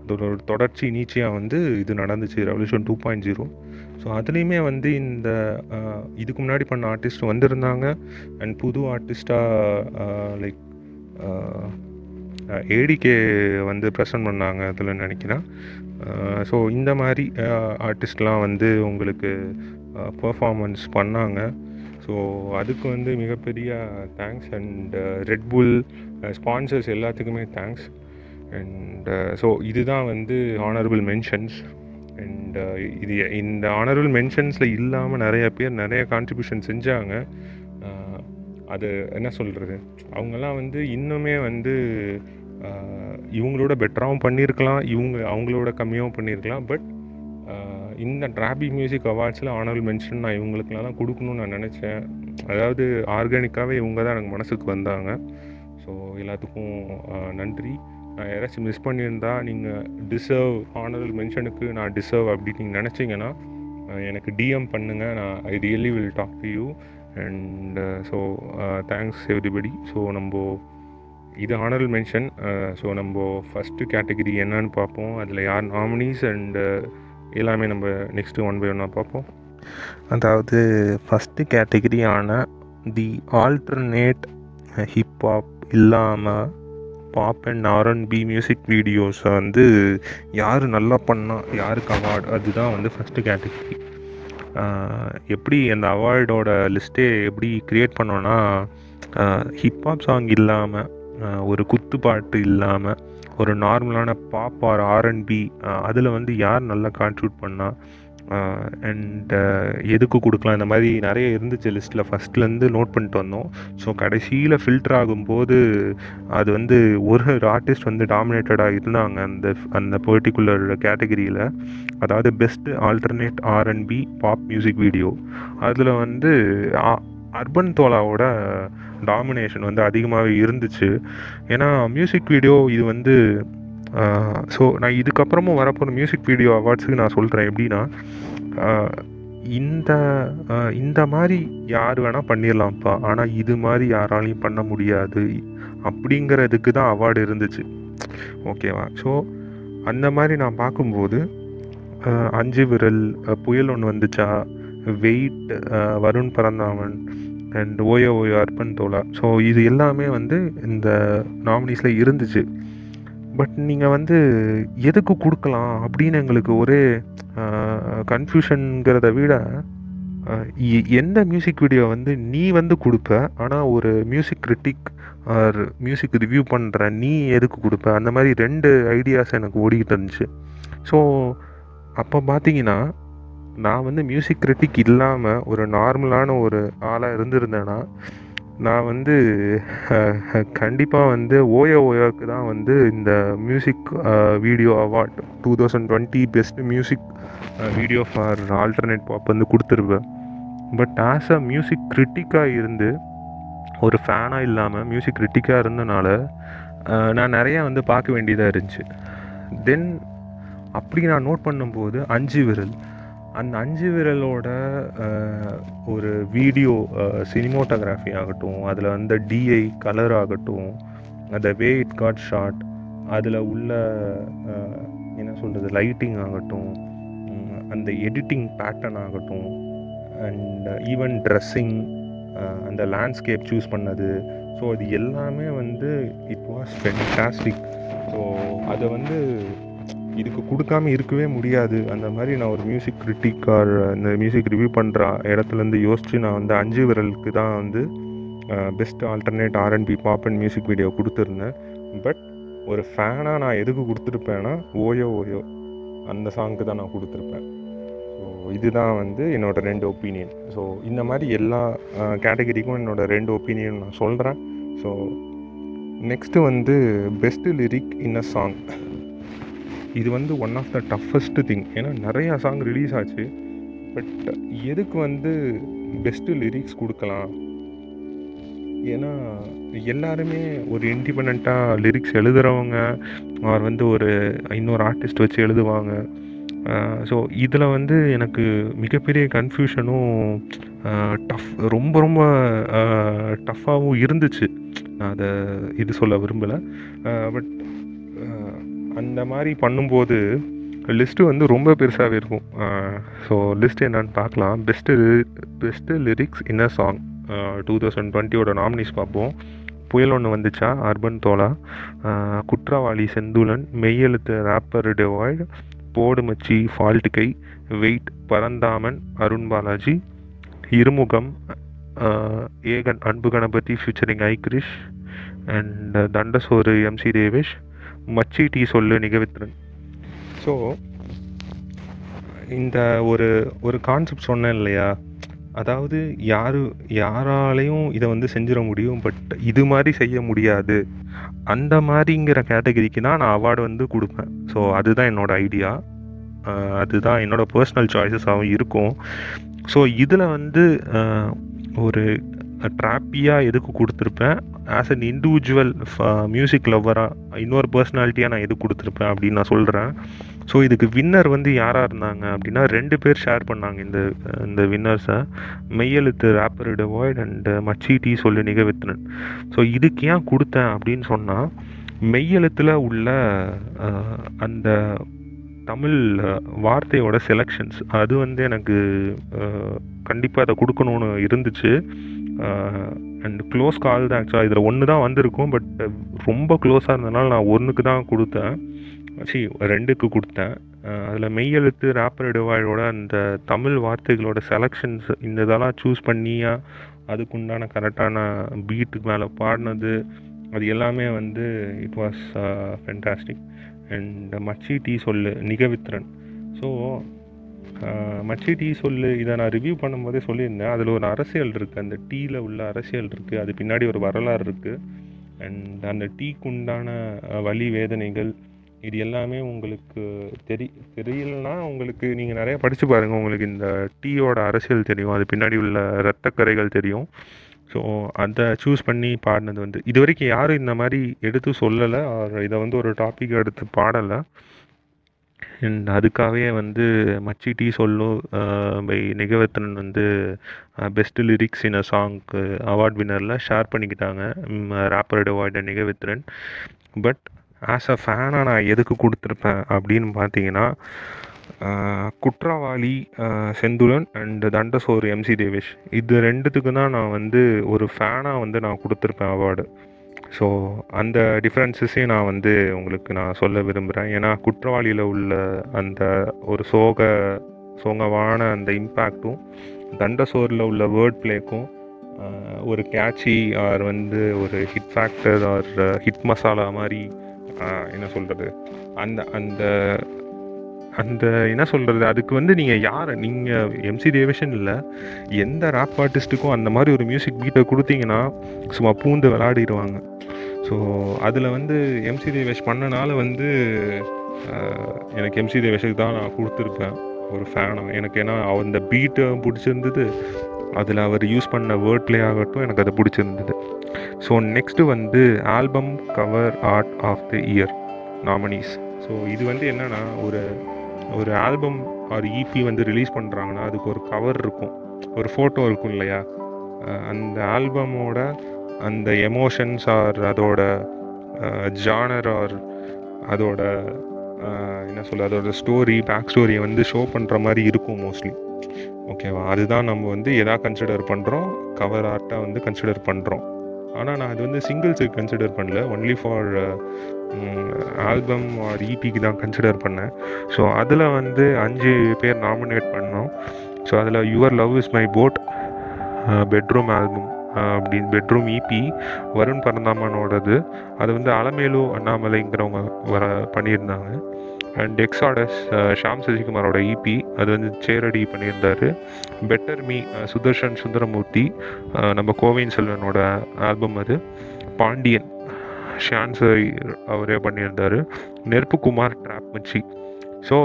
அது ஒரு தொடர்ச்சி நீச்சியாக வந்து இது நடந்துச்சு revolution two point zero so அதுலேயுமே வந்து இந்த இதுக்கு முன்னாடி பண்ண ஆர்டிஸ்ட் வந்திருந்தாங்க. அண்ட் புது ஆர்டிஸ்டாக லைக் ஏடிகே வந்து ப்ரெசன்ட் பண்ணாங்க அதில் நினைக்கிறேன். ஸோ இந்த மாதிரி ஆர்டிஸ்ட்லாம் வந்து உங்களுக்கு பர்ஃபார்மன்ஸ் பண்ணாங்க. ஸோ அதுக்கு வந்து மிகப்பெரிய thanks and Red Bull sponsors எல்லாத்துக்குமே தேங்க்ஸ் அண்ட் ஸோ இதுதான் வந்து ஆனரபிள் மென்ஷன்ஸ் அண்ட் இது இந்த ஆனரபிள் மென்ஷன்ஸில் இல்லாமல் நிறைய பேர் நிறைய கான்ட்ரிபியூஷன் செஞ்சாங்க. அது என்ன சொல்கிறது அவங்கெல்லாம் வந்து இன்னுமே வந்து இவங்களோட பெட்டராகவும் பண்ணியிருக்கலாம் இவங்க அவங்களோட கம்மியாகவும் பண்ணியிருக்கலாம் பட் இந்த டிராபி மியூசிக் அவார்ட்ஸில் ஆனரபிள் மென்ஷன் நான் இவங்களுக்குலாம் தான் கொடுக்கணும்னு நான் நினச்சேன். அதாவது ஆர்கானிக்காகவே இவங்க தான் எனக்கு மனசுக்கு வந்தாங்க. ஸோ எல்லாத்துக்கும் நன்றி. நான் யாராச்சும் மிஸ் பண்ணியிருந்தா நீங்கள் டிசர்வ் ஆனரபிள் மென்ஷனுக்கு நான் டிசர்வ் அப்படின்னு நீங்கள் நினச்சிங்கன்னா எனக்கு டிஎம் பண்ணுங்கள் நான் I really will talk to you and so thanks everybody so நம்ம இது ஆனரல் மென்ஷன் ஸோ நம்ம ஃபஸ்ட்டு கேட்டகரி என்னன்னு பார்ப்போம். அதில் யார் நாமினிஸ் அண்டு uh, எல்லாமே நம்ம நெக்ஸ்ட்டு ஒன் பை ஒன்னாக பார்ப்போம். அதாவது ஃபஸ்ட்டு கேட்டகரியான தி ஆல்டர்னேட் ஹிப்ஹாப் இல்லாமல் பாப் அண்ட் ஆர்என்பி மியூசிக் வீடியோஸை வந்து யார் நல்லா பண்ணால் யாருக்கு அவார்டு அதுதான் வந்து ஃபஸ்ட்டு கேட்டகரி எப்படி அந்த அவார்டோட லிஸ்ட்டே எப்படி க்ரியேட் பண்ணோன்னா ஹிப்ஹாப் சாங் இல்லாமல் ஒரு குத்துப்பாட்டு இல்லாமல் ஒரு நார்மலான பாப் ஆர் ஆர்என்பி அதில் வந்து யார் நல்லா கான்ட்ரிபியூட் பண்ணா அண்ட் எதுக்கு கொடுக்கலாம் இந்த மாதிரி நிறைய இருந்துச்சு லிஸ்ட்டில் ஃபஸ்ட்லேருந்து நோட் பண்ணிட்டு வந்தோம். ஸோ கடைசியில் ஃபில்டர் ஆகும்போது அது வந்து ஒரு ஆர்டிஸ்ட் வந்து டாமினேட்டடாக இருந்தாங்க அந்த அந்த பர்டிகுலர் கேட்டகரியில் அதாவது best alternate RnB pop music video அதில் வந்து அர்பன் தோலாவோட டாமினேஷன் வந்து அதிகமாகவே இருந்துச்சு. ஏன்னா மியூசிக் வீடியோ இது வந்து ஸோ நான் இதுக்கப்புறமும் வரப்போகிற மியூசிக் வீடியோ அவார்ட்ஸுக்கு நான் சொல்கிறேன் எப்படின்னா இந்த இந்த மாதிரி யார் வேணால் பண்ணிடலாம்ப்பா ஆனால் இது மாதிரி யாராலையும் பண்ண முடியாது. அப்படிங்கிறதுக்கு தான் அவார்டு இருந்துச்சு. ஓகேவா ஸோ அந்த மாதிரி நான் பார்க்கும்போது அஞ்சு விரல் புயல் ஒன்று வந்துச்சா? வெயிட் வருண் பரந்தாமன் அண்ட் ஓயோ ஓயோ அர்பன் தோலா ஸோ இது எல்லாமே வந்து இந்த நாமினிஸில் இருந்துச்சு. பட் நீங்கள் வந்து எதுக்கு கொடுக்கலாம் அப்படின்னு எங்களுக்கு ஒரே கன்ஃபியூஷனுங்கிறத விட எந்த மியூசிக் வீடியோ வந்து நீ வந்து கொடுப்ப ஆனால் ஒரு music critic or music review பண்ணுற நீ எதுக்கு கொடுப்ப? அந்த மாதிரி ரெண்டு ஐடியாஸ் எனக்கு ஓடிக்கிட்டு இருந்துச்சு. ஸோ அப்போ பார்த்தீங்கன்னா நான் வந்து மியூசிக் கிரிட்டிக் இல்லாமல் ஒரு நார்மலான ஒரு ஆளாக இருந்திருந்தேன்னா நான் வந்து கண்டிப்பாக வந்து ஓயோ ஓயோக்கு தான் வந்து இந்த music video award two thousand twenty best music video for alternate pop வந்து கொடுத்துருப்பேன். பட் ஆஸ் அ மியூசிக் கிரிட்டிக்காக இருந்து ஒரு ஃபேனாக இல்லாமல் மியூசிக் கிரிட்டிக்காக இருந்தனால நான் நிறையா வந்து பார்க்க வேண்டியதாக இருந்துச்சு. தென் அப்படி நான் நோட் பண்ணும்போது அஞ்சு விரல். அந்த அஞ்சு விரலோட ஒரு வீடியோ சினிமோட்டோகிராஃபி ஆகட்டும் அதில் வந்து டிஐ கலர் ஆகட்டும் அந்த வே இட் காட் ஷாட் அதில் உள்ள என்ன சொல்கிறது லைட்டிங் ஆகட்டும் அந்த எடிட்டிங் பேட்டர்ன் ஆகட்டும் அண்ட் ஈவன் ட்ரெஸ்ஸிங் அந்த லேண்ட்ஸ்கேப் சூஸ் பண்ணது. ஸோ அது எல்லாமே வந்து இட் வாஸ் ஃபென்டாஸ்டிக் ஸோ அதை வந்து இதுக்கு கொடுக்காம இருக்கவே முடியாது. அந்த மாதிரி நான் ஒரு மியூசிக் கிரிட்டிக் ஆர் இந்த மியூசிக் ரிவ்யூ பண்ணுற இடத்துலேருந்து யோசித்து நான் வந்து அஞ்சு விரலுக்கு தான் வந்து best alternate RnB pop and music video கொடுத்துருந்தேன். பட் ஒரு ஃபேனாக நான் எதுக்கு கொடுத்துருப்பேன்னா ஓயோ ஓயோ அந்த சாங்க்கு தான் நான் கொடுத்துருப்பேன். ஸோ இதுதான் வந்து என்னோடய ரெண்டு ஒப்பீனியன் ஸோ இந்த மாதிரி எல்லா கேட்டகரிக்கும் என்னோடய ரெண்டு ஒப்பீனியன் நான் சொல்கிறேன் ஸோ நெக்ஸ்ட்டு வந்து best lyric in a song இது வந்து one of the toughest thing ஏன்னா நிறையா சாங் ரிலீஸ் ஆச்சு. பட் எதுக்கு வந்து பெஸ்ட்டு லிரிக்ஸ் கொடுக்கலாம்? ஏன்னா எல்லாருமே ஒரு இண்டிபெண்ட்டாக லிரிக்ஸ் எழுதுகிறவங்க அவர் வந்து ஒரு இன்னொரு ஆர்டிஸ்ட் வச்சு எழுதுவாங்க. ஸோ இதில் வந்து எனக்கு மிகப்பெரிய கன்ஃபியூஷனும் டஃப் ரொம்ப ரொம்ப டஃப்பாகவும் இருந்துச்சு. நான் அதை இது சொல்ல விரும்பலை. பட் அந்த மாதிரி பண்ணும்போது லிஸ்ட்டு வந்து ரொம்ப பெருசாகவே இருக்கும். ஸோ லிஸ்ட் என்னன்னு பார்க்கலாம். Best best lyrics in a song two thousand டுவெண்ட்டியோட nominees பார்ப்போம். புயல் ஒன்று வந்துச்சா? அர்பன் தோலா குற்றவாளி செந்துலன் மெய்யெழுத்து ராப்பர் டெவாய்டு போடுமச்சி ஃபால்ட் கை வெயிட் பரந்தாமன் அருண் பாலாஜி இருமுகம் ஏகன் அன்பு கணபதி ஃபியூச்சரிங் ஐ கிரிஷ் அண்ட் தண்டசோறு எம்சி தேவேஷ் மச்சி டீ சொல்லு நிகழ்த்திறன் ஸோ இந்த ஒரு ஒரு கான்செப்ட் சொன்னேன் இல்லையா? அதாவது யாரு யாராலையும் இதை வந்து செஞ்சிட முடியும் பட் இது மாதிரி செய்ய முடியாது. அந்த மாதிரிங்கிற கேட்டகரிக்கு தான் நான் அவார்டு வந்து கொடுப்பேன். ஸோ அதுதான் என்னோட ஐடியா அதுதான் என்னோட பர்சனல் சாய்ஸஸாகவும் இருக்கும். ஸோ இதில் வந்து ஒரு ட்ராப்பியாக எதுக்கு கொடுத்துருப்பேன்? ஆஸ் அன் இண்டிவிஜுவல் மியூசிக் லவ்வராக இன்னொரு பர்சனாலிட்டியாக நான் எது கொடுத்துருப்பேன் அப்படின்னு நான் சொல்கிறேன் ஸோ இதுக்கு வின்னர் வந்து யாராக இருந்தாங்க அப்படின்னா ரெண்டு பேர் ஷேர் பண்ணாங்க இந்த இந்த வின்னர்ஸை மெய்யெழுத்து ரேப்பர் டெவாய்ட் அண்ட் மச்சி டீ சொல்லு நிகழ்வித்தனன். ஸோ இதுக்கு ஏன் கொடுத்தேன் அப்படின்னு சொன்னால் மெய்யெழுத்தில் உள்ள அந்த தமிழ் வார்த்தையோட செலெக்ஷன்ஸ் அது வந்து எனக்கு கண்டிப்பாக அதை கொடுக்கணும்னு இருந்துச்சு. அண்ட் க்ளோஸ் கால் தான் ஆக்சுவலாக இதில் ஒன்று தான் வந்திருக்கும் பட் ரொம்ப க்ளோஸாக இருந்ததுனால நான் ஒன்றுக்கு தான் கொடுத்தேன். சி ரெண்டுக்கு கொடுத்தேன். அதில் மெய்யெழுத்து ரேப்பர் எடுவாயோட அந்த தமிழ் வார்த்தைகளோட செலெக்ஷன்ஸ் இந்த இதெல்லாம் சூஸ் பண்ணியா அதுக்குண்டான கரெக்டான பீட்டுக்கு மேலே பாடினது. அது எல்லாமே வந்து இட் வாஸ் ஃபென்டாஸ்டிக் அண்ட் மச்சி டீ சொல்லு நிகவித்ரன். ஸோ மச்சி டீ சொல்லு. இதை நான் ரிவ்யூ பண்ணும்போதே சொல்லியிருந்தேன். அதில் ஒரு அரசியல் இருக்குது அந்த டீயில் உள்ள அரசியல் இருக்குது அது பின்னாடி ஒரு வரலாறு இருக்குது அண்ட் அந்த டீக்கு உண்டான வலி வேதனைகள் இது எல்லாமே உங்களுக்கு தெரி தெரியலனா உங்களுக்கு நீங்கள் நிறைய படித்து பாருங்கள் உங்களுக்கு இந்த டீயோட அரசியல் தெரியும். அது பின்னாடி உள்ள இரத்தக்கரைகள் தெரியும். ஸோ அதை சூஸ் பண்ணி பாடினது வந்து இது வரைக்கும் யாரும் இந்த மாதிரி எடுத்து சொல்லலை. இதை வந்து ஒரு டாபிக் எடுத்து பாடலை. அதுக்காகவே வந்து மச்சி டி சொல்லும் பை நிகவர்த்தனன் வந்து பெஸ்ட் லிரிக்ஸ் இன் அ சாங்க்கு அவார்ட் வின்னரில் ஷேர் பண்ணிக்கிட்டாங்க. ராப்பரோட அவார்டு நிகவத்திரன் பட் ஆஸ் அ ஃபேனாக நான் எதுக்கு கொடுத்துருப்பேன் அப்படின்னு பார்த்தீங்கன்னா குற்றவாளி செந்துலன் அண்ட் தண்டசோர் எம்சி தேவேஷ். இது ரெண்டுத்துக்கு தான் நான் வந்து ஒரு ஃபேனாக வந்து நான் கொடுத்துருப்பேன் அவார்டு ஸோ அந்த டிஃப்ரென்சஸையும் நான் வந்து உங்களுக்கு நான் சொல்ல விரும்புகிறேன் ஏன்னா குற்றவாளியில் உள்ள அந்த ஒரு சோக சோகமான அந்த இம்பேக்டும் தண்டசோரில் உள்ள வேர்ட் பிளேக்கும் ஒரு கேட்சி ஆர் வந்து ஒரு hit factor or hit masala மாதிரி என்ன சொல்கிறது அந்த அந்த அந்த என்ன சொல்கிறது அதுக்கு வந்து நீங்கள் யார்? நீங்கள் எம்சி தேவேஷன் இல்லை. எந்த ரேப் ஆர்டிஸ்ட்டுக்கும் அந்த மாதிரி ஒரு மியூசிக் பீட்டை கொடுத்தீங்கன்னா சும்மா பூந்து விளையாடிடுவாங்க ஸோ அதில் வந்து எம்சி தேவேஷ் பண்ணனால வந்து எனக்கு எம்சி தேவேஷுக்கு தான் நான் கொடுத்துருப்பேன். ஒரு ஃபேனாக எனக்கு ஏன்னா அந்த பீட்டு பிடிச்சிருந்தது. அதில் அவர் யூஸ் பண்ண வேர்ட் ஆகட்டும் எனக்கு அது பிடிச்சிருந்தது. ஸோ நெக்ஸ்ட்டு வந்து album cover art of the year nominees so இது வந்து என்னென்னா ஒரு ஒரு ஆல்பம் ஆர் இபி வந்து ரிலீஸ் பண்ணுறாங்கன்னா அதுக்கு ஒரு கவர் இருக்கும். ஒரு ஃபோட்டோ இருக்கும் இல்லையா? அந்த ஆல்பமோட அந்த எமோஷன்ஸ் ஆர் அதோட ஜானர் ஆர் அதோட என்ன சொல்ல அதோட ஸ்டோரி பேக் ஸ்டோரியை வந்து ஷோ பண்ணுற மாதிரி இருக்கும் மோஸ்ட்லி ஓகேவா அதுதான் நம்ம வந்து எதா கன்சிடர் பண்ணுறோம் கவர் ஆர்ட்டாக வந்து கன்சிடர் பண்ணுறோம் ஆனால் நான் அது வந்து சிங்கிள்ஸுக்கு கன்சிடர் பண்ணல. ஒன்லி ஃபார் ஆல்பம் ஆர் இபிக்கு தான் கன்சிடர் பண்ணேன். ஸோ அதில் வந்து அஞ்சு பேர் நாமினேட் பண்ணோம். ஸோ அதில் your love is my boat bedroom album அப்படின்னு பெட்ரூம் இபி வருண் பரந்தாமனோடது. அது வந்து அலமேலு அண்ணாமலைங்கிறவங்க வர பண்ணியிருந்தாங்க. அண்ட் எக்ஸாடஸ் ஷாம் சசிகுமாரோட இபி அது வந்து சேரடி பண்ணியிருந்தார். பெட்டர் மீ சுதர்ஷன் சுந்தரமூர்த்தி நம்ம கோவின் செல்வனோட ஆல்பம் அது. பாண்டியன் ஷான் சார் அவரே பண்ணியிருந்தார். நெருப்புக்குமார் ட்ராப் மச்சி. ஸோ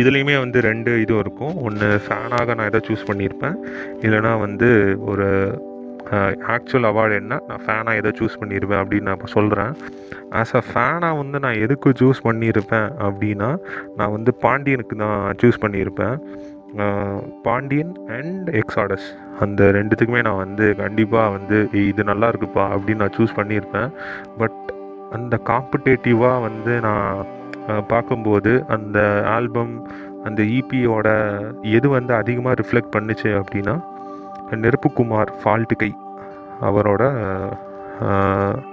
இதுலேயுமே வந்து ரெண்டு இதுவும் இருக்கும். ஒன்று ஃபேனாக நான் எதை சூஸ் பண்ணியிருப்பேன். இல்லைனா வந்து ஒரு ஆக்சுவல் அவார்டு என்ன நான் ஃபேனாக எதை சூஸ் பண்ணியிருப்பேன் அப்படின்னு நான் இப்போ சொல்கிறேன் ஆஸ் அ ஃபேனாக வந்து நான் எதுக்கு சூஸ் பண்ணியிருப்பேன் அப்படின்னா நான் வந்து பாண்டியனுக்கு தான் சூஸ் பண்ணியிருப்பேன். பாண்டியன் அண்ட் எக்ஸாடஸ் அந்த ரெண்டுத்துக்குமே நான் வந்து கண்டிப்பாக வந்து இது நல்லா இருக்குப்பா அப்படின்னு நான் சூஸ் பண்ணியிருப்பேன். பட் அந்த காம்படேட்டிவாக வந்து நான் பார்க்கும்போது அந்த ஆல்பம் அந்த இபியோட எது வந்து அதிகமாக ரிஃப்ளெக்ட் பண்ணுச்சு அப்படின்னா நெருப்புக்குமார் ஃபால்ட்டு கை அவரோட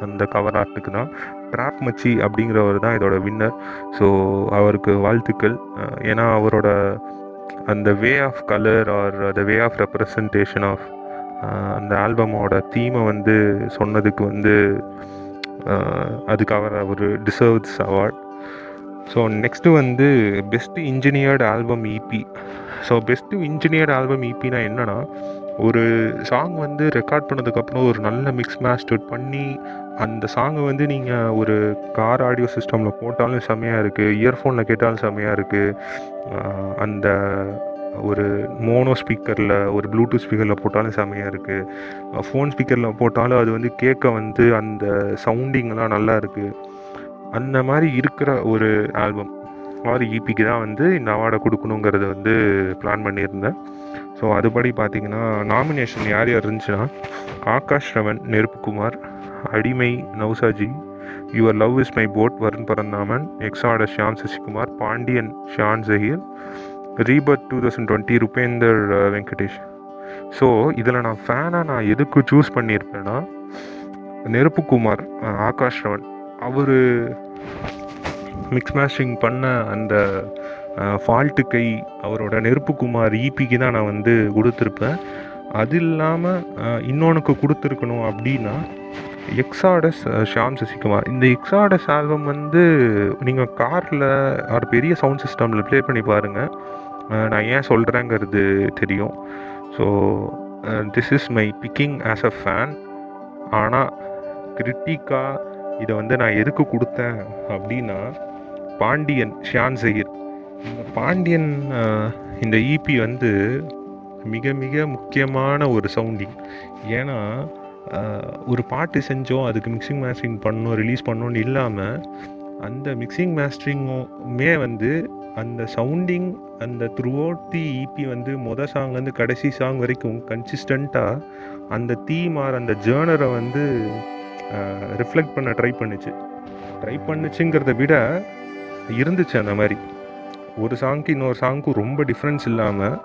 அந்த கவர் ஆர்ட்டுக்கு தான். ட்ராப் மச்சி அப்படிங்கிறவர் தான் இதோட வின்னர் ஸோ அவருக்கு வாழ்த்துக்கள். ஏன்னா அவரோட Uh, அந்த way of colour or the way of representation of அந்த ஆல்பமோட தீமை வந்து சொன்னதுக்கு வந்து uh, அதுக்கு அவர் ஒரு டிசர்வ்ஸ் அவார்ட் ஸோ நெக்ஸ்ட்டு வந்து best engineered album EP so best engineered album இபினா என்னென்னா ஒரு சாங் வந்து ரெக்கார்ட் பண்ணதுக்கப்புறம் ஒரு நல்ல மிக்ஸ் மேஸ்டர் பண்ணி அந்த சாங்கை வந்து நீங்கள் ஒரு கார் ஆடியோ சிஸ்டமில் போட்டாலும் செம்மையாக இருக்குது இயர்ஃபோனில் கேட்டாலும் செம்மையாக இருக்குது அந்த ஒரு மோனோ ஸ்பீக்கரில் ஒரு ப்ளூடூத் ஸ்பீக்கரில் போட்டாலும் செம்மையாக இருக்குது ஃபோன் ஸ்பீக்கரில் போட்டாலும் அது வந்து கேட்க வந்து அந்த சவுண்டிங்லாம் நல்லா இருக்குது அந்த மாதிரி இருக்கிற ஒரு ஆல்பம் ஆர் இபிக்கு தான் வந்து இந்த அவார்டை கொடுக்கணுங்கிறத வந்து பிளான் பண்ணியிருந்தேன். ஸோ அதுபடி பார்த்தீங்கன்னா நாமினேஷன் யார் யார் இருந்துச்சுன்னா ஆகாஷ் ரவன் நெருப்புக்குமார் அடிமை நௌசாஜி your love is my boat Varun Paranthaman Exodus Shyam Sasikumar Pandian Shan Zaheer rebirth two thousand twenty Rupender Venkatesh. So இதில் நான் ஃபேனாக நான் எதுக்கு சூஸ் பண்ணியிருப்பேன்னா நெருப்புக்குமார் ஆகாஷ் ரவன் அவர் மிக்ஸ் மேஷிங் பண்ண அந்த ஃபால்ட்டு கை அவரோட நெருப்புக்குமார் ஈபிக்கு தான் நான் வந்து கொடுத்துருப்பேன். அது இல்லாமல் இன்னொன்றுக்கு கொடுத்துருக்கணும் அப்படின்னா எக்ஸாடஸ் ஷாம் சசிகுமார். இந்த எக்ஸாடஸ் ஆல்பம் வந்து நீங்கள் காரில் ஒரு பெரிய சவுண்ட் சிஸ்டமில் ப்ளே பண்ணி பாருங்கள் நான் ஏன் சொல்கிறேங்கிறது தெரியும். So this is my picking as a fan ஆனால் கிரிட்டிக்காக இதை வந்து நான் எதுக்கு கொடுத்தேன் அப்படின்னா பாண்டியன் ஷியான் ஜஹீர் இந்த பாண்டியன் இந்த இபி வந்து மிக மிக முக்கியமான ஒரு சவுண்டிங் ஏன்னா ஒரு பாட்டு செஞ்சோம் அதுக்கு மிக்சிங் மாஸ்டரிங் பண்ணோம் ரிலீஸ் பண்ணோன்னு இல்லாமல் அந்த மிக்சிங் மாஸ்டரிங்குமே வந்து அந்த சவுண்டிங் அந்த த்ரூ அவுட் தி இபி வந்து மொதல் சாங்லேருந்து கடைசி சாங் வரைக்கும் கன்சிஸ்டண்ட்டாக அந்த தீம் ஆர் அந்த ஜேர்னரை வந்து ரிஃப்ளெக்ட் பண்ண ட்ரை பண்ணுச்சு. ட்ரை பண்ணுச்சுங்கிறத விட இருந்துச்சு அந்த மாதிரி. ஒரு சாங்க்கு இன்னொரு சாங்க்கும் ரொம்ப டிஃப்ரென்ஸ் இல்லாமல்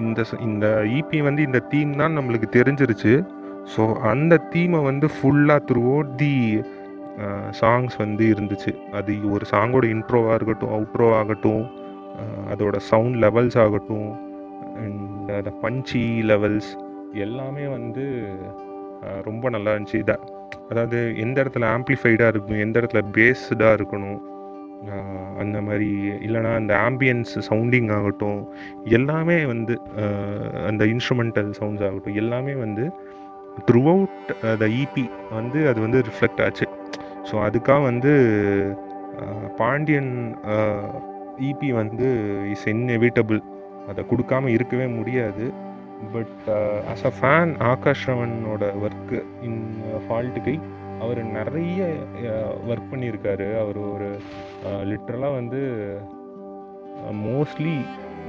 இந்த இந்த இபி வந்து இந்த தீம் தான் நம்மளுக்கு தெரிஞ்சிருச்சு. ஸோ அந்த தீமை வந்து ஃபுல்லாக த்ரூ அவுட் தி சாங்ஸ் வந்து இருந்துச்சு. அது ஒரு சாங்கோட இன்ட்ரோவாக இருக்கட்டும் அவுட்ரோவாக ஆகட்டும் அதோட சவுண்ட் லெவல்ஸ் ஆகட்டும் அண்ட் அந்த பஞ்சி லெவல்ஸ் எல்லாமே வந்து ரொம்ப நல்லா இருந்துச்சு. இதை அதாவது எந்த இடத்துல ஆம்ப்ளிஃபைடாக இருக்கும் எந்த இடத்துல பேஸ்டாக இருக்கணும் அந்த மாதிரி இல்லைனா அந்த ஆம்பியன்ஸ் சவுண்டிங் ஆகட்டும் எல்லாமே வந்து அந்த இன்ஸ்ட்ருமெண்டல் சவுண்ட்ஸ் ஆகட்டும் எல்லாமே வந்து த்ரூ அவுட் த இபி வந்து அது வந்து ரிஃப்ளெக்ட் ஆச்சு. ஸோ அதுக்காக வந்து பாண்டியன் இபி வந்து இஸ் இன்எவிட்டபிள் அதை கொடுக்காம இருக்கவே முடியாது. But as a fan Akash ரவனோட work in ஃபால்ட்டுக்கை அவர் நிறைய ஒர்க் பண்ணியிருக்காரு. அவர் ஒரு லிட்ரலாக வந்து மோஸ்ட்லி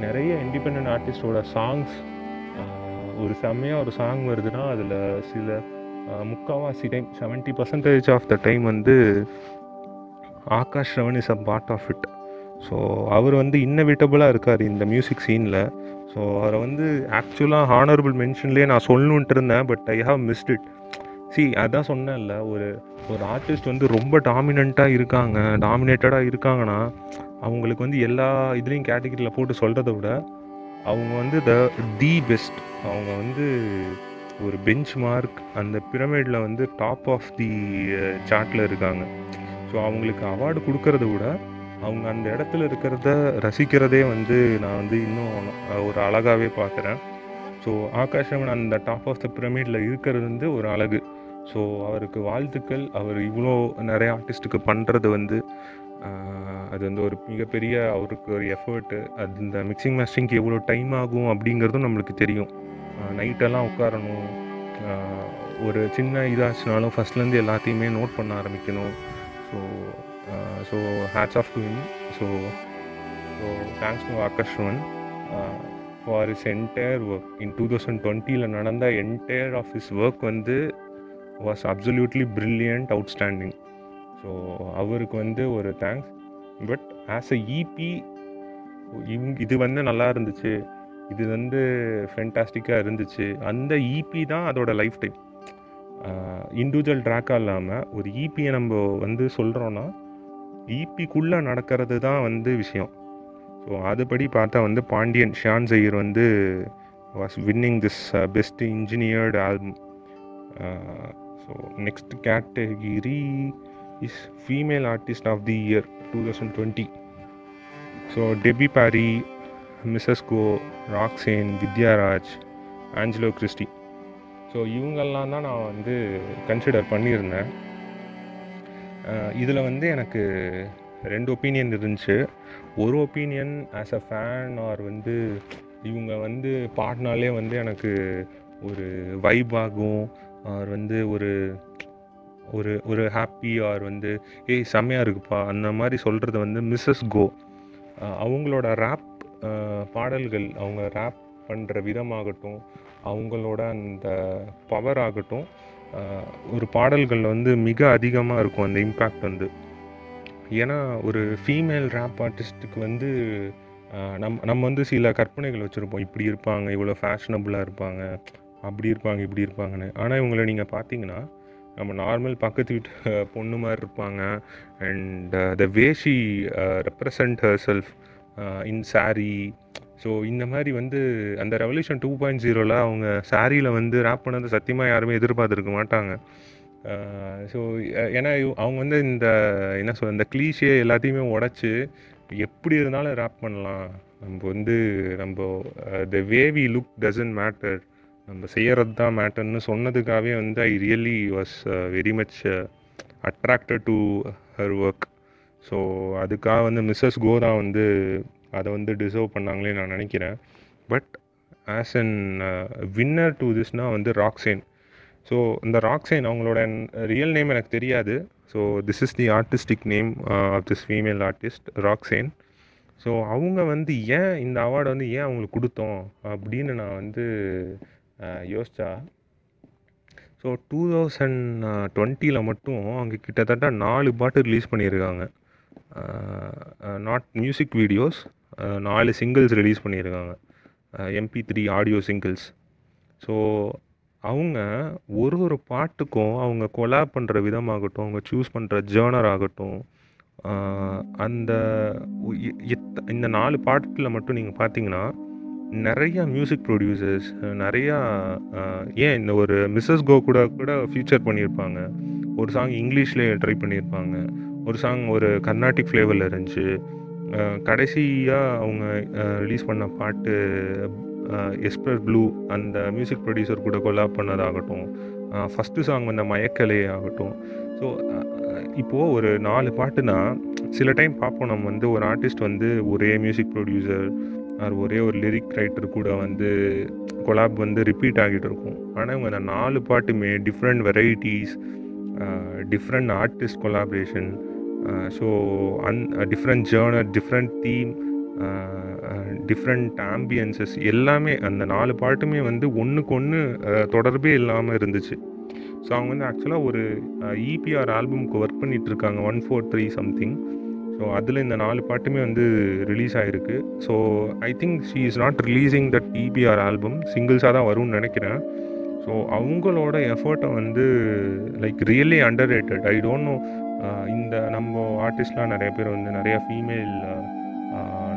நிறைய இண்டிபெண்ட் ஆர்டிஸ்டோட சாங்ஸ் ஒரு செம்மையாக ஒரு சாங் வருதுன்னா அதில் சில முக்கால்வாசி time seventy percentage of the time வந்து Akash Ravan is a part of it so அவர் வந்து இன்னவிட்டபுளாக இருக்கார் இந்த மியூசிக் சீனில் ஸோ அவரை வந்து ஆக்சுவலாக ஹானரபிள் மென்ஷன்லேயே நான் சொல்லணுன்ட்டு இருந்தேன் but I have missed it see அதான் சொன்னேன்ல ஒரு ஒரு ஆர்டிஸ்ட் வந்து ரொம்ப டாமினண்ட்டாக இருக்காங்க டாமினேட்டடாக இருக்காங்கன்னா அவங்களுக்கு வந்து எல்லா இதுலேயும் கேட்டகரியில் போட்டு சொல்கிறத விட அவங்க வந்து த தி பெஸ்ட் அவங்க வந்து ஒரு பெஞ்ச் மார்க் அந்த பிரமிடில் வந்து டாப் ஆஃப் தி சார்ட்டில் இருக்காங்க. ஸோ அவங்களுக்கு அவார்டு கொடுக்கறத விட அவங்க அந்த இடத்துல இருக்கிறத ரசிக்கிறதே வந்து நான் வந்து இன்னும் ஒரு அழகாகவே பார்க்குறேன். ஸோ ஆகாஷவன் அந்த டாப் ஆஃப் த பிரமிடில் இருக்கிறது வந்து ஒரு அழகு. ஸோ அவருக்கு வாழ்த்துக்கள். அவர் இவ்வளோ நிறைய ஆர்டிஸ்ட்டுக்கு பண்ணுறது வந்து அது வந்து ஒரு மிகப்பெரிய அவருக்கு ஒரு எஃபர்ட்டு அது இந்த மிக்சிங் மாஸ்டரிங்க்கு எவ்வளோ டைம் ஆகும் அப்படிங்கிறதும் நம்மளுக்கு தெரியும். நைட்டெல்லாம் உட்காரணும். ஒரு சின்ன இதாச்சுனாலும் ஃபஸ்ட்லேருந்து எல்லாத்தையுமே நோட் பண்ண ஆரம்பிக்கணும். So so hats off to so so thanks to ஆகாஷ்வன் for is entire work in two thousand டுவெண்ட்டியில் நடந்த என்டையர் ஆஃப் இஸ் ஒர்க் வந்து was absolutely brilliant outstanding so அவருக்கு வந்து ஒரு thanks but as a EP இவங்க இது வந்து நல்லா இருந்துச்சு. இது வந்து ஃபென்டாஸ்டிக்காக இருந்துச்சு. அந்த இபி தான் அதோட லைஃப் டைம் இண்டிவிஜுவல் ட்ராக்காக இல்லாமல் ஒரு இபியை நம்ம வந்து சொல்கிறோன்னா இபிக்குள்ளே நடக்கிறது தான் வந்து விஷயம். ஸோ அதுபடி பார்த்தா வந்து பாண்டியன் ஷியான் ஜெயிர் வந்து was winning this best engineered album so next category is female artist of the year two thousand twenty so Debbie Barry Mrs go Roxane Vidyaraj Angelo Christy so இவங்கெல்லாம் தான் நான் வந்து கன்சிடர் பண்ணியிருந்தேன். இதில் வந்து எனக்கு ரெண்டு ஒப்பீனியன் இருந்துச்சு. ஒரு opinion as a fan or வந்து இவங்க வந்து பாடினாலே வந்து எனக்கு ஒரு வைப் ஆகும். ஆர் வந்து ஒரு ஒரு ஒரு ஹாப்பி ஆர் வந்து ஏய் செம்மையாக இருக்குப்பா. அந்த மாதிரி சொல்கிறது வந்து மிஸ்ஸஸ் கோ அவங்களோட ரேப் பாடல்கள் அவங்க ரேப் பண்ணுற விதமாகட்டும் அவங்களோட அந்த பவர் ஆகட்டும் ஒரு பாடல்கள் வந்து மிக அதிகமாக இருக்கும் அந்த இம்பேக்ட் வந்து. ஏன்னா ஒரு ஃபீமேல் ரேப் ஆர்டிஸ்ட்டுக்கு வந்து நம் நம்ம வந்து சில கற்பனைகள் வச்சுருப்போம். இப்படி இருப்பாங்க இவ்வளோ ஃபேஷனபுளாக இருப்பாங்க அப்படி இருப்பாங்க இப்படி இருப்பாங்கன்னு. ஆனால் இவங்களை நீங்கள் பார்த்தீங்கன்னா நம்ம நார்மல் பக்கத்து வீட்டு பொண்ணு மாதிரி இருப்பாங்க. And the வேஷி represent herself in sari so இந்த மாதிரி வந்து அந்த ரெவல்யூஷன் டூ பாயிண்ட் ஜீரோவில் அவங்க சாரியில் வந்து ரேப் பண்ணது சத்தியமாக யாருமே எதிர்பார்த்துருக்க மாட்டாங்க. ஸோ ஏன்னா அவங்க வந்து இந்த என்ன சொல் இந்த க்ளீஷே எல்லாத்தையுமே உடச்சி எப்படி இருந்தாலும் ரேப் பண்ணலாம். நம்ம வந்து நம்ம the wavy look doesn't matter நம்ம செய்கிறது தான் மேட்டர்னு சொன்னதுக்காகவே வந்து I really was very much attracted to her work so அதுக்காக வந்து மிஸ்ஸஸ் கோதா வந்து அதை வந்து டிசர்வ் பண்ணாங்களே நான் நினைக்கிறேன். But as an winner to திஸ்னால் வந்து ராக்ஸேன் ஸோ இந்த ராக்ஸேன் அவங்களோட ரியல் நேம் எனக்கு தெரியாது. So this is the artistic name of this female artist Roxane so அவங்க வந்து ஏன் இந்த அவார்டை வந்து ஏன் அவங்களுக்கு கொடுத்தோம்? அப்படின்னு நான் வந்து யோசித்தா ஸோ டூ தௌசண்ட் டுவெண்ட்டியில் மட்டும் அவங்க கிட்டத்தட்ட நாலு பாட்டு ரிலீஸ் பண்ணியிருக்காங்க. நாட் மியூசிக் வீடியோஸ் நாலு சிங்கிள்ஸ் ரிலீஸ் பண்ணியிருக்காங்க. MP three audio singles so அவங்க ஒரு ஒரு பாட்டுக்கும் அவங்க கொலாப் பண்ணுற விதமாகட்டும் அவங்க சூஸ் பண்ணுற ஜேர்னர் ஆகட்டும் அந்த இந்த நாலு பாட்டில் மட்டும் நீங்கள் பார்த்தீங்கன்னா நிறையா மியூசிக் ப்ரொடியூசர்ஸ் நிறையா ஏன் இந்த ஒரு மிஸ்ஸஸ் கோ கூட கூட ஃபியூச்சர் பண்ணியிருப்பாங்க. ஒரு சாங் இங்கிலீஷ்லேயே ட்ரை பண்ணியிருப்பாங்க. ஒரு சாங் ஒரு கர்நாடிக் ஃப்ளேவரில் இருந்துச்சு. கடைசியாக அவங்க ரிலீஸ் பண்ண பாட்டு எஸ்பர் ப்ளூ அந்த மியூசிக் ப்ரொடியூசர் கூட கொலாப் பண்ணதாகட்டும். ஃபஸ்ட்டு சாங் வந்த மயக்கலே ஆகட்டும். ஸோ இப்போது ஒரு நாலு பாட்டுனா சில டைம் பார்ப்போம் நம்ம வந்து ஒரு ஆர்டிஸ்ட் வந்து ஒரே மியூசிக் ப்ரொடியூசர் ஆர் ஒரே ஒரு லிரிக் ரைட்டர் கூட வந்து கொலாப் வந்து ரிப்பீட் ஆகிட்டு இருக்கும். ஆனால் இவங்க அந்த நாலு பாட்டுமே different varieties different artist collaboration so an different genre different theme different ambiences எல்லாமே அந்த நாலு பாட்டுமே வந்து ஒன்றுக்கு ஒன்று தொடர்பே இல்லாமல் இருந்துச்சு. ஸோ அவங்க வந்து ஆக்சுவலாக ஒரு இபிஆர் ஆல்பம்க்கு ஒர்க் பண்ணிகிட்ருக்காங்க one four three something so அதில் இந்த நாலு பாட்டுமே வந்து ரிலீஸ் ஆகிருக்கு so I think she is not releasing that EP or album சிங்கிள்ஸாக தான் வரும்னு நினைக்கிறேன். ஸோ அவங்களோட எஃபர்ட்டை வந்து like really underrated I don't know இந்த நம்ம ஆர்டிஸ்ட்லாம் நிறைய பேர் வந்து நிறையா female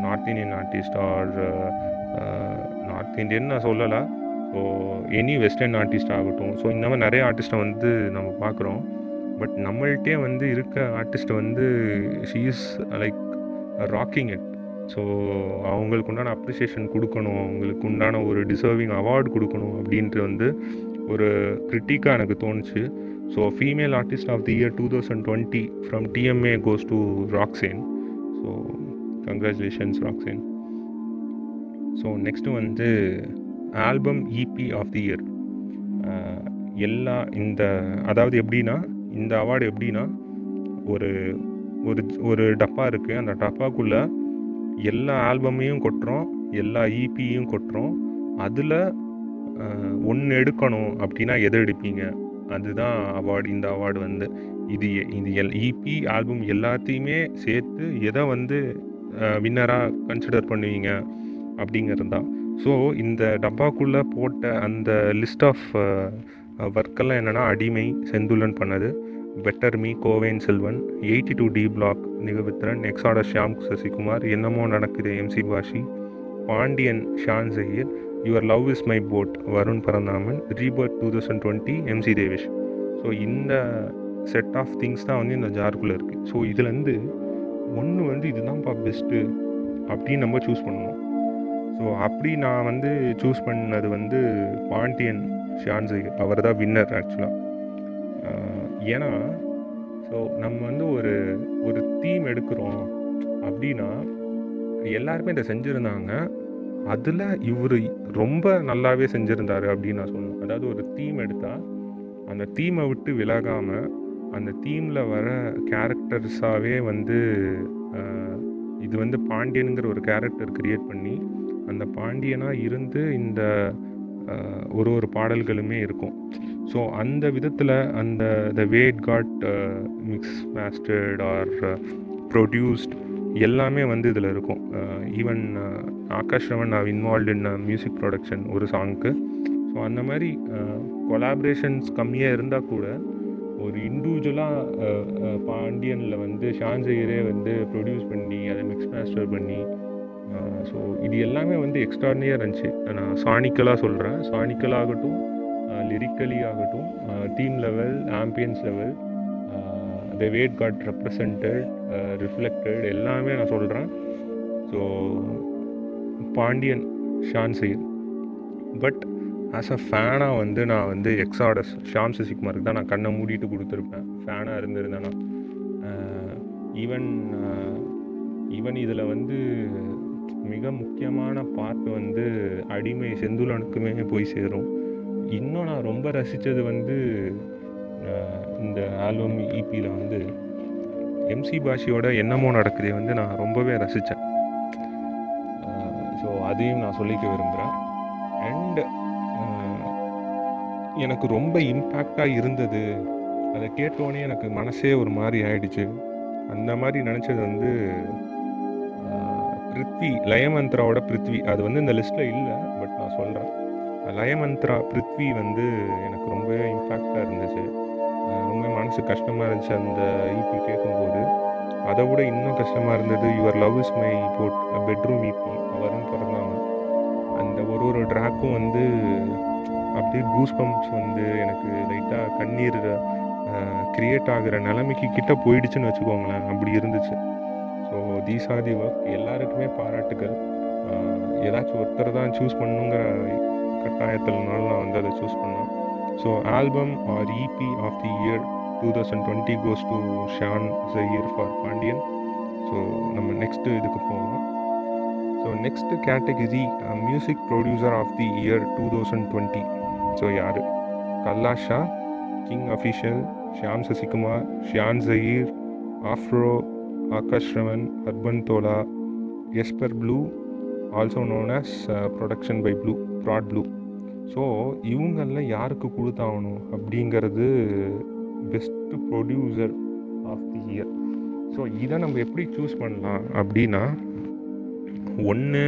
North Indian artist or North Indian நான் சொல்லலை. ஸோ எனி வெஸ்டர்ன் ஆர்டிஸ்ட் ஆகட்டும். ஸோ இந்த மாதிரி நிறைய ஆர்டிஸ்ட்டை வந்து நம்ம பார்க்குறோம். பட் நம்மள்கிட்டே வந்து இருக்க ஆர்டிஸ்ட் வந்து she is like rocking it so அவங்களுக்கு உண்டான அப்ரிசியேஷன் கொடுக்கணும். அவங்களுக்கு உண்டான ஒரு டிசர்விங் அவார்டு கொடுக்கணும் அப்படின்ட்டு வந்து ஒரு கிரிட்டிக்காக எனக்கு தோணுச்சு. So female artist of the year two thousand twenty from TMA goes to Roxanne so congratulations Roxanne so next வந்து album EP of the year எல்லா இந்த அதாவது எப்படின்னா இந்த அவார்டு எப்படின்னா ஒரு ஒரு ஒரு டப்பா இருக்குது அந்த டப்பாக்குள்ளே எல்லா ஆல்பமையும் கொட்டுறோம் எல்லா e ஈபியும் கொட்டுறோம். அதில் ஒன்று எடுக்கணும் அப்படின்னா எதை எடுப்பீங்க? அதுதான் அவார்டு இந்த அவார்டு வந்து. இது இது எல் இபி ஆல்பம் எல்லாத்தையுமே சேர்த்து எதை வந்து வின்னராக கன்சிடர் பண்ணுவீங்க அப்படிங்கிறது தான். ஸோ இந்த டப்பாக்குள்ளே போட்ட அந்த லிஸ்ட் ஆஃப் ஒர்க்கெல்லாம் என்னென்னா அடிமை செந்துலன் பண்ணது. Better me Kovan Selvan eighty two D block Nigavithran Exodus Shyam Sasikumar என்னமோ நடக்குது MC Bashi Pandian Shan Zaheer your love is my boat Varun Paranthaman rebirth two thousand twenty MC Devesh. So இந்த set of things தான் வந்து இந்த ஜார்க்குள்ளே இருக்குது so இதுலேருந்து ஒன்று வந்து இதுதான்ப்பா பெஸ்ட்டு அப்படின்னு நம்ம சூஸ் பண்ணணும். ஸோ அப்படி நான் வந்து சூஸ் பண்ணது வந்து பாண்டியன் ஷான்ஸு அவர் தான் வின்னர் ஆக்சுவலாக ஏன்னா ஸோ நம்ம வந்து ஒரு ஒரு தீம் எடுக்கிறோம் அப்படின்னா எல்லாருமே இதை செஞ்சுருந்தாங்க. அதில் இவர் ரொம்ப நல்லாவே செஞ்சுருந்தாரு அப்படின்னு நான் சொல்லணும். அதாவது ஒரு தீம் எடுத்தால் அந்த தீமை விட்டு விலகாமல் அந்த தீமில் வர கேரக்டர்ஸாகவே வந்து இது வந்து பாண்டியனுங்கிற ஒரு கேரக்டர் க்ரியேட் பண்ணி அந்த பாண்டியனாக இருந்து இந்த ஒரு ஒரு பாடல்களுமே இருக்கும். ஸோ அந்த விதத்தில் அந்த the way it got mix mastered or produced எல்லாமே வந்து இதில் இருக்கும். ஈவன் ஆகாஷ் ரவன் நான் இன்வால்வ் இன் மியூசிக் ப்ரொடக்ஷன் ஒரு சாங்க்கு ஸோ அந்த மாதிரி கொலாபரேஷன்ஸ் கம்மியாக இருந்தால் கூட ஒரு இண்டிவிஜுவலாக பாண்டியனில் வந்து ஷான் ஜெயிரே வந்து ப்ரொடியூஸ் பண்ணி அதை மிக்ஸ் மாஸ்டர் பண்ணி ஸோ இது எல்லாமே வந்து எக்ஸ்ட்ரானியாக இருந்துச்சு. நான் சானிக்கலாக சொல்கிறேன் சானிக்கலாகட்டும் லிரிக்கலி ஆகட்டும் team level ambience level the way it got represented reflected எல்லாமே நான் சொல்கிறேன் so Pandian Shan Syed. But as a ஃபேனாக வந்து நான் வந்து எக்ஸாடஸ் ஷாம் சசிகுமாருக்கு தான் நான் கண்ணை மூடிட்டு கொடுத்துருப்பேன். ஃபேனாக இருந்திருந்தேன்னா ஈவன் ஈவன் இதில் வந்து மிக முக்கியமான பார்ட் வந்து அடிமை செந்துலனுக்குமே போய் சேரும். இன்னும் நான் ரொம்ப ரசித்தது வந்து இந்த ஆல்பம் இபியில் வந்து எம்சி பாஷியோட என்னமோ நடக்குதே வந்து நான் ரொம்பவே ரசித்தேன் ஸோ அதையும் நான் சொல்லிக்க விரும்புகிறேன் அண்ட் எனக்கு ரொம்ப இம்பேக்டாக இருந்தது. அதை கேட்டோடனே எனக்கு மனசே ஒரு மாதிரி ஆயிடுச்சு. அந்த மாதிரி நினச்சது வந்து பிருத்வி லயமந்த்ராவோட பிருத்வி. அது வந்து இந்த லிஸ்ட்டில் இல்லை பட் நான் சொல்கிறேன் லயமந்த்ரா பிருத்வி வந்து எனக்கு ரொம்பவே இம்பேக்டாக இருந்துச்சு. ரொம்ப மனசு கஷ்டமாக இருந்துச்சு அந்த ஈபி கேட்கும்போது அதை விட இன்னும் கஷ்டமாக இருந்தது your love is my boat bedroom EP அவரும் பிறந்தாங்க அந்த ஒரு ஒரு ட்ராக்கும் வந்து அப்படியே கூஸ் பம்ப்ஸ் வந்து எனக்கு லைட்டாக கண்ணீர் க்ரியேட் ஆகிற நிலைமைக்கு கிட்ட போயிடுச்சுன்னு வச்சுக்கோங்களேன். அப்படி இருந்துச்சு. தீஸ் ஆர் தி ஒர்க் எல்லாருக்குமே பாராட்டுகள். ஏதாச்சும் ஒருத்தர் தான் சூஸ் பண்ணுங்கிற கட்டாயத்தில்னால நான் வந்து அதை சூஸ் பண்ணேன். So album or EP of the year two thousand twenty goes to Shan Zaheer for Pandian so நம்ம நெக்ஸ்ட்டு இதுக்கு போவோம். So next category music producer of the year two thousand twenty so யார்? Kallasha king official Shyam Sasikumar Shan Zaheer OfRo Akash Raman urban Dhola Esper blue also known as production by blue brat blue so இவங்களில் யாருக்கு கொடுத்தாகணும் அப்படிங்கிறது best producer of the year so இதை நம்ம எப்படி choose பண்ணலாம் அப்படின்னா ஒன்று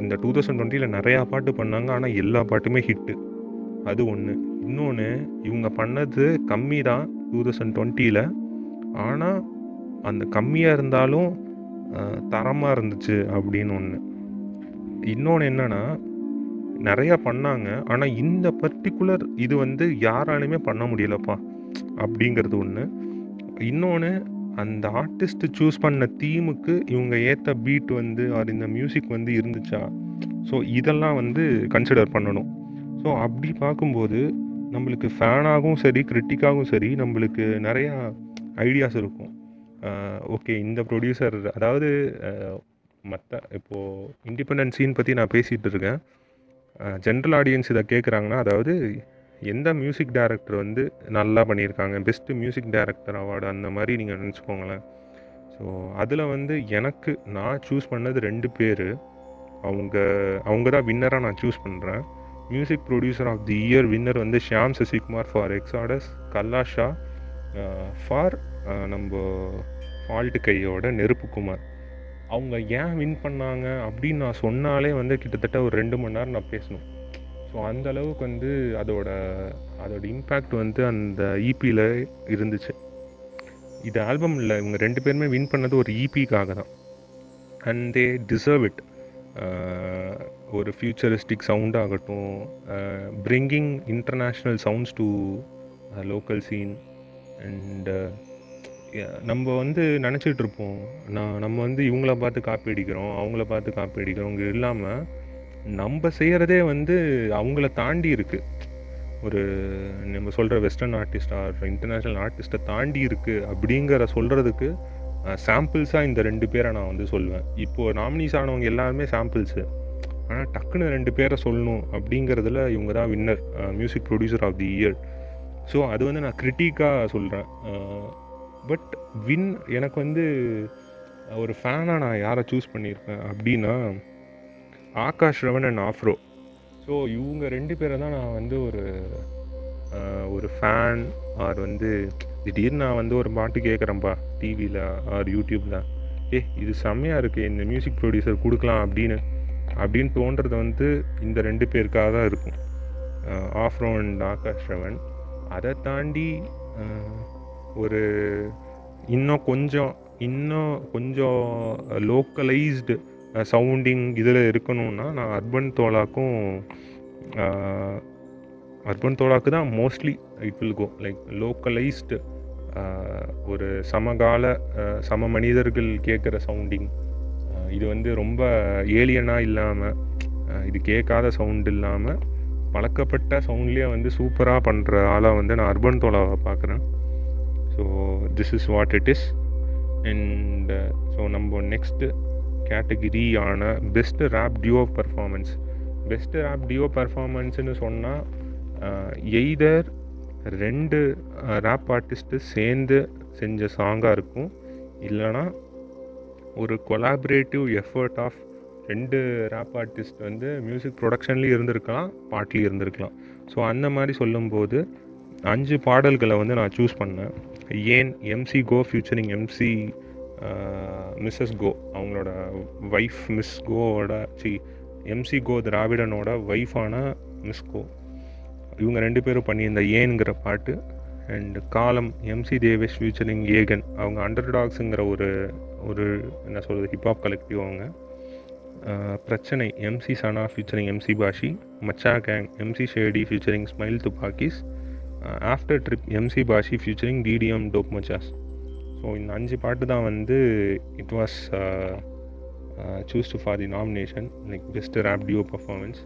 இந்த டூ தௌசண்ட் டுவெண்ட்டியில் நிறையா பாட்டு பண்ணாங்க ஆனால் எல்லா பாட்டுமே ஹிட்டு அது ஒன்று இன்னொன்று இவங்க பண்ணது கம்மி தான் டூ தௌசண்ட் டுவெண்ட்டியில் ஆனால் அந்த கம்மியாக இருந்தாலும் தரமாக இருந்துச்சு அப்படின்னு ஒன்று இன்னொன்று என்னென்னா நிறையா பண்ணாங்க. ஆனால் இந்த பர்டிகுலர் இது வந்து யாராலையுமே பண்ண முடியலப்பா அப்படிங்கிறது ஒன்று இன்னொன்று அந்த ஆர்டிஸ்ட் சூஸ் பண்ண தீமுக்கு இவங்க ஏற்ற பீட் வந்து ஆர் இந்த மியூசிக் வந்து இருந்துச்சா? ஸோ இதெல்லாம் வந்து கன்சிடர் பண்ணணும். ஸோ அப்படி பார்க்கும்போது நம்மளுக்கு ஃபேனாகவும் சரி கிரிட்டிக்காகவும் சரி நம்மளுக்கு நிறையா ஐடியாஸ் இருக்கும். ஓகே இந்த ப்ரொடியூசர் அதாவது மற்ற இப்போது இண்டிபெண்டன்ட் சீன் பற்றி நான் பேசிகிட்டு இருக்கேன். ஜென்ரல் ஆடியன்ஸ் இதை கேட்குறாங்கன்னா அதாவது எந்த மியூசிக் டைரக்டர் வந்து நல்லா பண்ணியிருக்காங்க? பெஸ்ட்டு மியூசிக் டைரக்டர் அவார்டு அந்த மாதிரி நீங்கள் நினச்சிக்கோங்களேன். ஸோ அதில் வந்து எனக்கு நான் சூஸ் பண்ணது ரெண்டு பேர். அவங்க அவங்க தான் வின்னராக நான் சூஸ் பண்ணுறேன் music producer of the year winner வந்து Shyam Sasikumar for Exodus Kallasha for நம்ம ஃபால்ட்டு கையோட நெருப்புக்குமார் அவங்க ஏன் வின் பண்ணாங்க அப்படின்னு நான் சொன்னாலே வந்து கிட்டத்தட்ட ஒரு ரெண்டு மணி நேரம் நான் பேசணும். ஸோ அந்த அளவுக்கு வந்து அதோட அதோட இம்பேக்ட் வந்து அந்த ஈபியில் இருந்துச்சு. இது ஆல்பம் இல்லை இவங்க ரெண்டு பேருமே வின் பண்ணது ஒரு ஈபிக்காக தான். அண்ட் தே டிசர்வ் இட் ஒரு ஃபியூச்சரிஸ்டிக் சவுண்ட் ஆகட்டும் bringing international sounds to local scene and நம்ம வந்து நினச்சிட்டு இருப்போம். நான் நம்ம வந்து இவங்கள பார்த்து காப்பி அடிக்கிறோம் அவங்கள பார்த்து காப்பி அடிக்கிறோங்க இல்லாமல் நம்ம செய்கிறதே வந்து அவங்கள தாண்டி இருக்குது ஒரு நம்ம சொல்கிற வெஸ்டர்ன் ஆர்டிஸ்ட் ஆர் இன்டர்நேஷ்னல் ஆர்டிஸ்ட்டை தாண்டி இருக்குது அப்படிங்கிற சொல்கிறதுக்கு சாம்பிள்ஸாக இந்த ரெண்டு பேரை நான் வந்து சொல்லுவேன் இப்போது நாமினிஸ் ஆனவங்க எல்லாருமே சாம்பிள்ஸு ஆனால் டக்குன்னு ரெண்டு பேரை சொல்லணும் அப்படிங்கிறதுல இவங்க தான் winner music producer of the year so அது வந்து நான் கிரிட்டிக்காக சொல்கிறேன் பட் வின் எனக்கு வந்து ஒரு ஃபேனாக நான் யாரை சூஸ் பண்ணியிருப்பேன் அப்படின்னா Akash Ravan and Afro. So இவங்க ரெண்டு பேரை தான் நான் வந்து ஒரு ஒரு ஃபேன் ஆர் வந்து திடீர்னு நான் வந்து ஒரு பாட்டு கேட்குறேன்ப்பா டிவியில் ஆர் யூடியூப்பில் ஏ இது செம்மையாக இருக்குது இந்த மியூசிக் ப்ரொடியூசர் கொடுக்கலாம் அப்படின்னு அப்படின்னு தோன்றது வந்து இந்த ரெண்டு பேருக்காக தான் இருக்கும். ஆஃப்ரோ அண்ட் ஆகாஷ் ரவன். அதை தாண்டி ஒரு இன்னும் கொஞ்சம் இன்னும் கொஞ்சம் லோக்கலைஸ்டு சவுண்டிங் இதில் இருக்கணும்னா நான் அர்பன் தோலாக்கும் அர்பன் தோலாக்கு தான் mostly it will go like localised ஒரு சமகால சம மனிதர்கள் கேட்குற சவுண்டிங் இது வந்து ரொம்ப ஏலியனாக இல்லாமல் இது கேட்காத சவுண்டு இல்லாமல் பழக்கப்பட்ட சவுண்ட்லேயே வந்து சூப்பராக பண்ணுற ஆளாக வந்து நான் அர்பன் தோலாவை பார்க்குறேன். So this is what it is and so நம்ம next கேட்டகிரியான best rap duo performance best rap duo பர்ஃபார்மன்ஸ்னு சொன்னால் எய்தர் ரெண்டு uh, ரேப் ஆர்டிஸ்ட்டு சேர்ந்து செஞ்ச சாங்காக இருக்கும். இல்லைனா ஒரு கொலாபரேட்டிவ் எஃபர்ட் ஆஃப் ரெண்டு ரேப் ஆர்டிஸ்ட் வந்து மியூசிக் ப்ரொடக்ஷன்லேயும் இருந்திருக்கலாம் பாட்லேயும் இருந்திருக்கலாம். ஸோ அந்த மாதிரி சொல்லும்போது அஞ்சு பாடல்களை வந்து நான் சூஸ் பண்ணேன். ஏன் MC Ko featuring MC Mrs Ko அவங்களோட ஒய்ஃப் மிஸ் கோவோட சி எம்சி கோ திராவிடனோட ஒய்ஃபான மிஸ் கோ இவங்க ரெண்டு பேரும் பண்ணியிருந்த ஏனுங்கிற பாட்டு அண்ட் காலம் எம்சி தேவேஷ் ஃபியூச்சரிங் ஏகன். அவங்க அண்டர் டாக்ஸுங்கிற ஒரு ஒரு என்ன சொல்கிறது ஹிப்ஹாப் கலெக்டிவ் அவங்க. பிரச்சனை MC Sana featuring MC Pashi மச்சா gang MC Shady featuring smile துப்பாக்கிஸ் after trip MC Pashi featuring DDM dope மச்சாஸ் so இந்த அஞ்சு பாட்டு தான் வந்து it was choose to for the nomination like best rap duo performance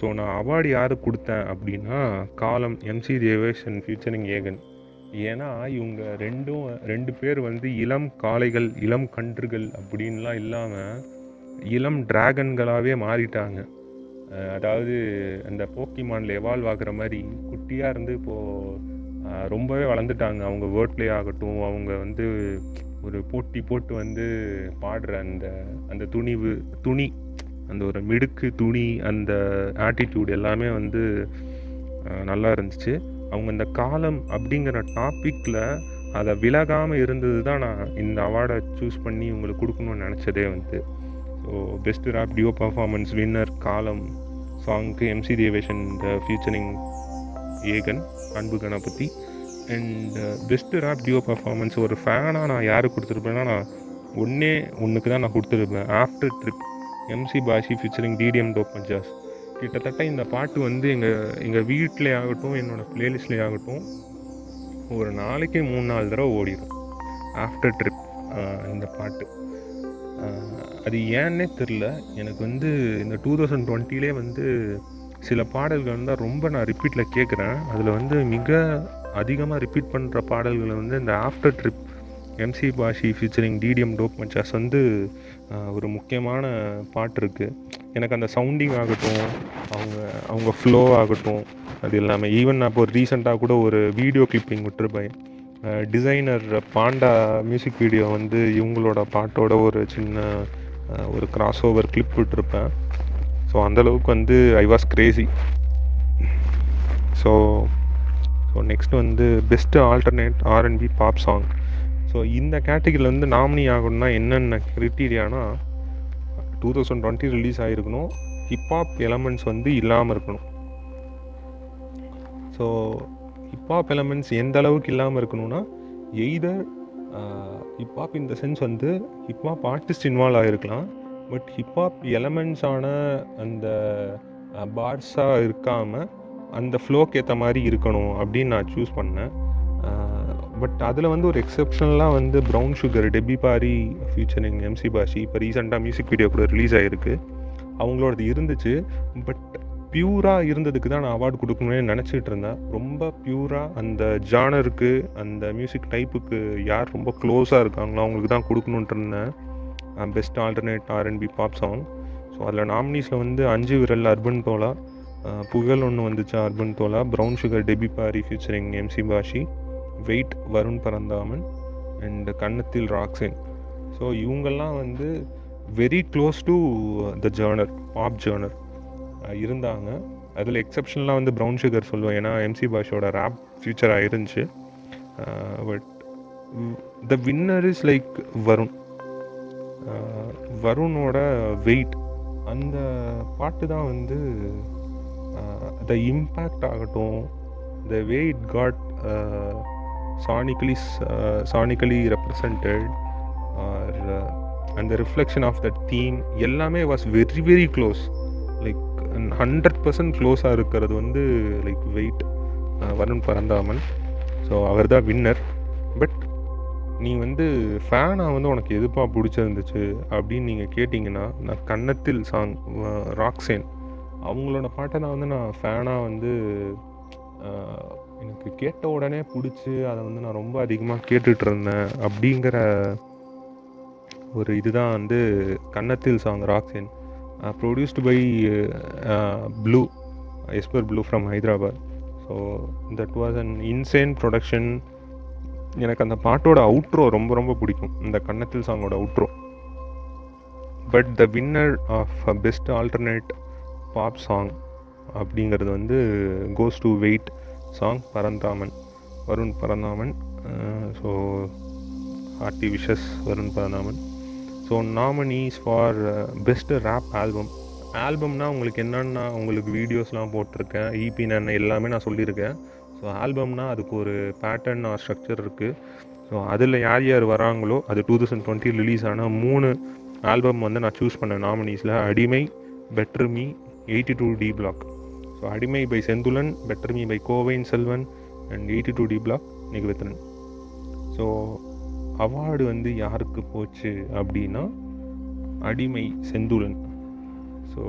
so நான் award யாருக்கு கொடுத்தேன் அப்படின்னா காலம் எம்சி தேவேஷ் அண்ட் ஃபியூச்சரிங் ஏகன் ஏன்னா இவங்க ரெண்டும் ரெண்டு பேர் வந்து இளம் காளைகள் இளம் கன்றுகள் அப்படின்லாம் இல்லாமல் இளம் டிராகன்களாகவே மாறிட்டாங்க. அதாவது அந்த போக்கிமானில் எவால்வ் ஆகிற மாதிரி குட்டியாக இருந்து இப்போது ரொம்பவே வளர்ந்துட்டாங்க. அவங்க வேர்ட் ப்ளே ஆகட்டும் அவங்க வந்து ஒரு போட்டி போட்டு வந்து பாடுற அந்த அந்த துணிவு துணி அந்த ஒரு மிடுக்கு துணி அந்த ஆட்டிடியூட் எல்லாமே வந்து நல்லா இருந்துச்சு. அவங்க இந்த காலம் அப்படிங்கிற டாப்பிக்கில் அதை விலகாமல் இருந்தது தான் நான் இந்த அவார்டை சூஸ் பண்ணி உங்களுக்கு கொடுக்கணும்னு நினச்சதே வந்து. So best rap duo performance winner Kaalam சாங்க்கு MC Deveshan இந்த featuring Egan Anbu Ganapathi and best rap duo performance ஒரு ஃபேனாக நான் யாருக்கு கொடுத்துருப்பேன்னா நான் ஒன்றே ஒன்றுக்கு தான் நான் கொடுத்துருப்பேன். After trip MC Bashi featuring TDM dope பஞ்சாஸ் கிட்டத்தட்ட இந்த பாட்டு வந்து எங்கள் எங்கள் வீட்டிலே ஆகட்டும் என்னோடய ப்ளேலிஸ்ட்லேயே ஆகட்டும் ஒரு நாளைக்கு மூணு நாலு தடவை ஓடிடும் ஆஃப்டர் ட்ரிப் இந்த பாட்டு. Uh, அது ஏன்னே தெரில. எனக்கு வந்து இந்த டூ தௌசண்ட் டுவெண்ட்டிலே வந்து சில பாடல்கள் வந்து ரொம்ப நான் ரிப்பீட்டில் கேட்குறேன் அதில் வந்து மிக அதிகமாக ரிப்பீட் பண்ணுற பாடல்கள் வந்து இந்த after trip MC Bashi featuring TDM dope மச்சாஸ் வந்து ஒரு முக்கியமான பாட்டு இருக்குது எனக்கு அந்த சவுண்டிங் ஆகட்டும் அவங்க அவங்க ஃப்ளோ ஆகட்டும் அது இல்லாமல் ஈவன் நான் இப்போ ரீசெண்டாக கூட ஒரு வீடியோ கிளிப்பிங் விட்டுருப்பேன். டிசைனர் பாண்டா மியூசிக் வீடியோ வந்து இவங்களோட பாட்டோட ஒரு சின்ன ஒரு கிராஸ் ஓவர் கிளிப் விட்டுருப்பேன். ஸோ அந்தளவுக்கு வந்து I was crazy so so next வந்து best alternate RnB pop song so இந்த கேட்டகரியில் வந்து நாமினி ஆகணும்னா என்னென்ன க்ரிட்டீரியானா டூ தௌசண்ட் டுவெண்ட்டி ரிலீஸ் ஆகிருக்கணும் ஹிப்ஹாப் எலமெண்ட்ஸ் வந்து இல்லாமல் இருக்கணும். ஸோ ஹிப்ஹாப் எலமெண்ட்ஸ் எந்த அளவுக்கு இல்லாமல் இருக்கணும்னா எய்தர் ஹிப்ஹாப் இந்த சென்ஸ் வந்து ஹிப்ஹாப் ஆர்டிஸ்ட் இன்வால்வ் ஆகிருக்கலாம் பட் ஹிப்ஹாப் எலமெண்ட்ஸான அந்த பார்ஸாக இருக்காமல் அந்த ஃப்ளோக்கு ஏற்ற மாதிரி இருக்கணும் அப்படின்னு நான் சூஸ் பண்ணேன். பட் அதில் வந்து ஒரு எக்ஸப்ஷனலாக வந்து brown sugar Debi Bari featuring MC Bashi இப்போ ரீசெண்டாக மியூசிக் வீடியோ கூட ரிலீஸ் ஆகிருக்கு அவங்களோடது இருந்துச்சு. பட் பியூராக இருந்ததுக்கு தான் நான் அவார்டு கொடுக்கணும்னு நினச்சிட்டு இருந்தேன். ரொம்ப பியூராக அந்த ஜானருக்கு அந்த மியூசிக் டைப்புக்கு யார் ரொம்ப க்ளோஸாக இருக்காங்களோ அவங்களுக்கு தான் கொடுக்கணுன்ட்டு இருந்தேன். Best alternate RnB pop song so அதில் நாமினிஸில் வந்து அஞ்சு விரல் அர்பன் தோலா புகழ் ஒன்று வந்துச்சு urban Dhola brown sugar Debi Bari featuring MC Bashi wait Varun Paranthaman and கன்னத்தில் ராக்ஸின் ஸோ இவங்கெல்லாம் வந்து very close to the genre pop genre இருந்தாங்க. அதில் எக்ஸப்ஷனலாக வந்து ப்ரௌன் சுகர் சொல்லுவேன். ஏன்னா எம்சி பாஷோட ரேப் ஃபியூச்சராக இருந்துச்சு. But the winner is like Varun வருணோட wait அந்த பாட்டு தான் வந்து த இம்பேக்ட் ஆகட்டும் the way it got sonically sonically represented or அந்த ரிஃப்ளெக்ஷன் ஆஃப் த தீம் எல்லாமே was very very close like hundred percent க்ளோஸாக இருக்கிறது வந்து like wait Varun Paranthaman. So அவர் தான் வின்னர் பட் நீ வந்து ஃபேனாக வந்து உனக்கு எதுப்பா பிடிச்சிருந்துச்சு அப்படின்னு நீங்கள் கேட்டிங்கன்னா நான் கன்னத்தில் சாங் ராக்ஸேன் அவங்களோட பாட்டை நான் வந்து நான் ஃபேனாக வந்து எனக்கு கேட்ட உடனே பிடிச்சி அதை வந்து நான் ரொம்ப அதிகமாக கேட்டுட்டு இருந்தேன் அப்படிங்கிற ஒரு இதுதான் வந்து கன்னத்தில் song Roxanne produced by blue Esper blue from Hyderabad so that was an insane production எனக்கு அந்த பாட்டோட அவுட்ரோ ரொம்ப ரொம்ப பிடிக்கும். இந்த கன்னத்தில் சாங்கோட outro but the winner of best alternate pop song அப்படிங்கிறது வந்து goes to wait song Paranthaman. Varun Paranthaman so hearty wishes Varun Paranthaman. So nominees for best rap album ஆல்பம்னா உங்களுக்கு என்னென்னா உங்களுக்கு வீடியோஸ்லாம் போட்டிருக்கேன் e ஈபி நான் எல்லாமே நான் சொல்லியிருக்கேன். ஸோ ஆல்பம்னால் அதுக்கு ஒரு பேட்டர்ன் ஆர் ஸ்ட்ரக்சர் இருக்குது ஸோ அதில் யார் யார் வராங்களோ அது டூ தௌசண்ட் டுவெண்ட்டி ரிலீஸ் ஆன மூணு ஆல்பம் வந்து நான் சூஸ் பண்ணேன் நாமினிஸில் Adimai better me eighty two D block so Adimai by Senthulan better me by Kovan Selvan and eighty two D block Nigavithran so award வந்து யாருக்கு போச்சு அப்படின்னா அடிமை செந்துலன். ஸோ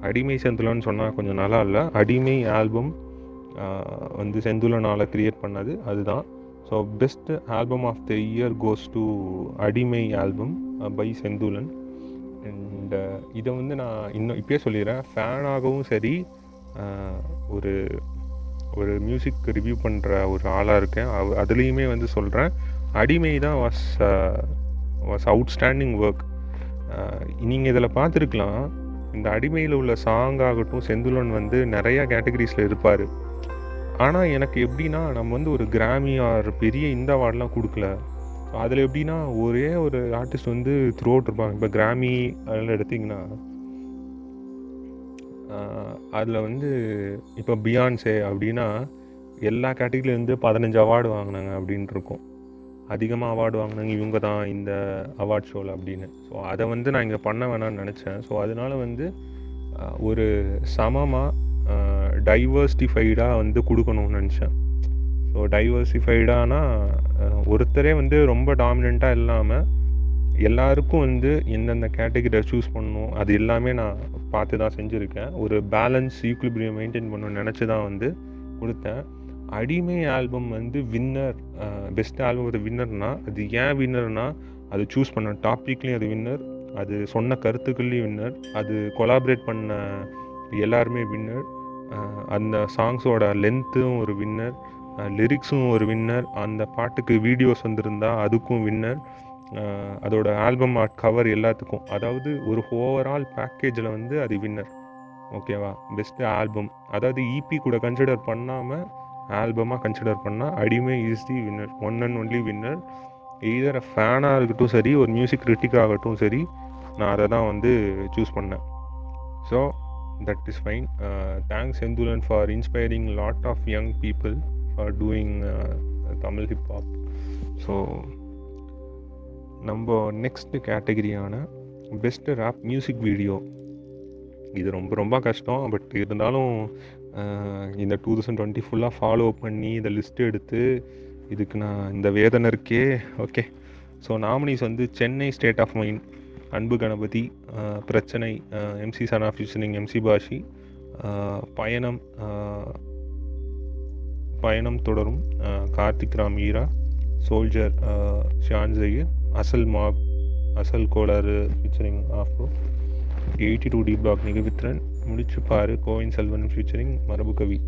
அடிமை செந்துலன் சொன்னால் கொஞ்சம் நல்லா இல்லை. அடிமை ஆல்பம் வந்து செந்துலனால் க்ரியேட் பண்ணது அதுதான். So best album of the year goes to Adimai album by Senthulan and இதை வந்து நான் இன்னும் இப்பயே சொல்லிடுறேன். ஃபேனாகவும் சரி ஒரு ஒரு மியூசிக் ரிவ்யூ பண்ணுற ஒரு ஆளாக இருக்கேன். அவ அதுலேயுமே வந்து சொல்கிறேன் அடிமை தான் was was uh, outstanding work நீங்கள் இதில் பார்த்துருக்கலாம். இந்த அடிமையில் உள்ள சாங் ஆகட்டும் செந்துலன் வந்து நிறையா கேட்டகரிஸில் இருப்பார். ஆனால் எனக்கு எப்படின்னா நம்ம வந்து ஒரு கிராமி ஆர் பெரிய இந்த அவார்ட்லாம் கொடுக்கல. ஸோ அதில் எப்படின்னா ஒரே ஒரு ஆர்டிஸ்ட் வந்து த்ரூ அவுட் இருப்பாங்க. இப்போ கிராமி அதெல்லாம் எடுத்திங்கன்னா அதில் வந்து இப்போ பியான்சே அப்படின்னா எல்லா கேட்டகிரிலேருந்து பதினஞ்சு அவார்டு வாங்கினாங்க அப்படின்ட்டு இருக்கும். அதிகமாக அவார்டு வாங்கினாங்க இவங்க தான் இந்த அவார்ட் ஷோவில் அப்படின்னு. ஸோ அதை வந்து நான் இங்கே பண்ண வேணாம்னு நினச்சேன். ஸோ அதனால் வந்து ஒரு சமமாக டைவர்ஸ்டிஃபைடாக வந்து கொடுக்கணும்னு நினச்சேன். ஸோ டைவர்சிஃபைடானா ஒருத்தரே வந்து ரொம்ப டாமினண்ட்டாக இல்லாமல் எல்லாருக்கும் வந்து எந்தெந்த கேட்டகரியை சூஸ் பண்ணணும் அது எல்லாமே நான் பார்த்து தான் செஞ்சுருக்கேன். ஒரு பேலன்ஸ் ஈக்குலிபிரியம் மெயின்டைன் பண்ணணும்னு நினச்சி தான் வந்து கொடுத்தேன். அடிமை ஆல்பம் வந்து வின்னர் பெஸ்ட் ஆல்பம் ஒரு வின்னர்னால் அது ஏன் வின்னர்னால் அது சூஸ் பண்ண டாப்பிக்லேயும் அது வின்னர் அது சொன்ன கருத்துக்கள்லேயும் வின்னர் அது கொலாபரேட் பண்ண எல்லாருமே வின்னர் அந்த சாங்ஸோட லென்த்தும் ஒரு வின்னர் லிரிக்ஸும் ஒரு வின்னர் அந்த பாட்டுக்கு வீடியோஸ் வந்திருந்தா அதுக்கும் வின்னர் அதோட ஆல்பம் ஆர்ட் கவர் எல்லாத்துக்கும். அதாவது ஒரு ஓவரால் பேக்கேஜில் வந்து அது வின்னர் ஓகேவா பெஸ்ட்டு ஆல்பம் அதாவது இபி கூட கன்சிடர் பண்ணாமல் ஆல்பமாக கன்சிடர் பண்ணால் Adimai is the winner one and only winner either ஃபேனாக இருக்கட்டும் சரி ஒரு மியூசிக் கிரிட்டிக் ஆகட்டும் சரி நான் அதை தான் வந்து சூஸ் பண்ணேன். So that is fine thanks Senthulan for inspiring lot of young people for doing Tamil hip hop so நம்ம நெக்ஸ்ட் கேட்டகரியான பெஸ்ட் ரேப் மியூசிக் வீடியோ இது ரொம்ப ரொம்ப கஷ்டம் பட் இருந்தாலும் uh, இந்த டூ தௌசண்ட் டுவெண்ட்டி ஃபுல்லாக ஃபாலோ பண்ணி இதை லிஸ்ட்டு எடுத்து இதுக்கு நான் இந்த வேதனை இருக்கே. ஓகே ஸோ நாமினிஸ் வந்து Chennai state of mind Anbu Ganapathi பிரச்சனை எம்சி சனா ஃபியூஷனிங் எம்சி பாஷி பயணம் பயணம் தொடரும் Karthik Ram Eera soldier Shan Zaheer Asal mob Asal Kolaar featuring OfRo eighty two D block Nigavithran முடிச்சு பாரு கோவின் செல்வன் ஃபீச்சரிங் மரபு கவி.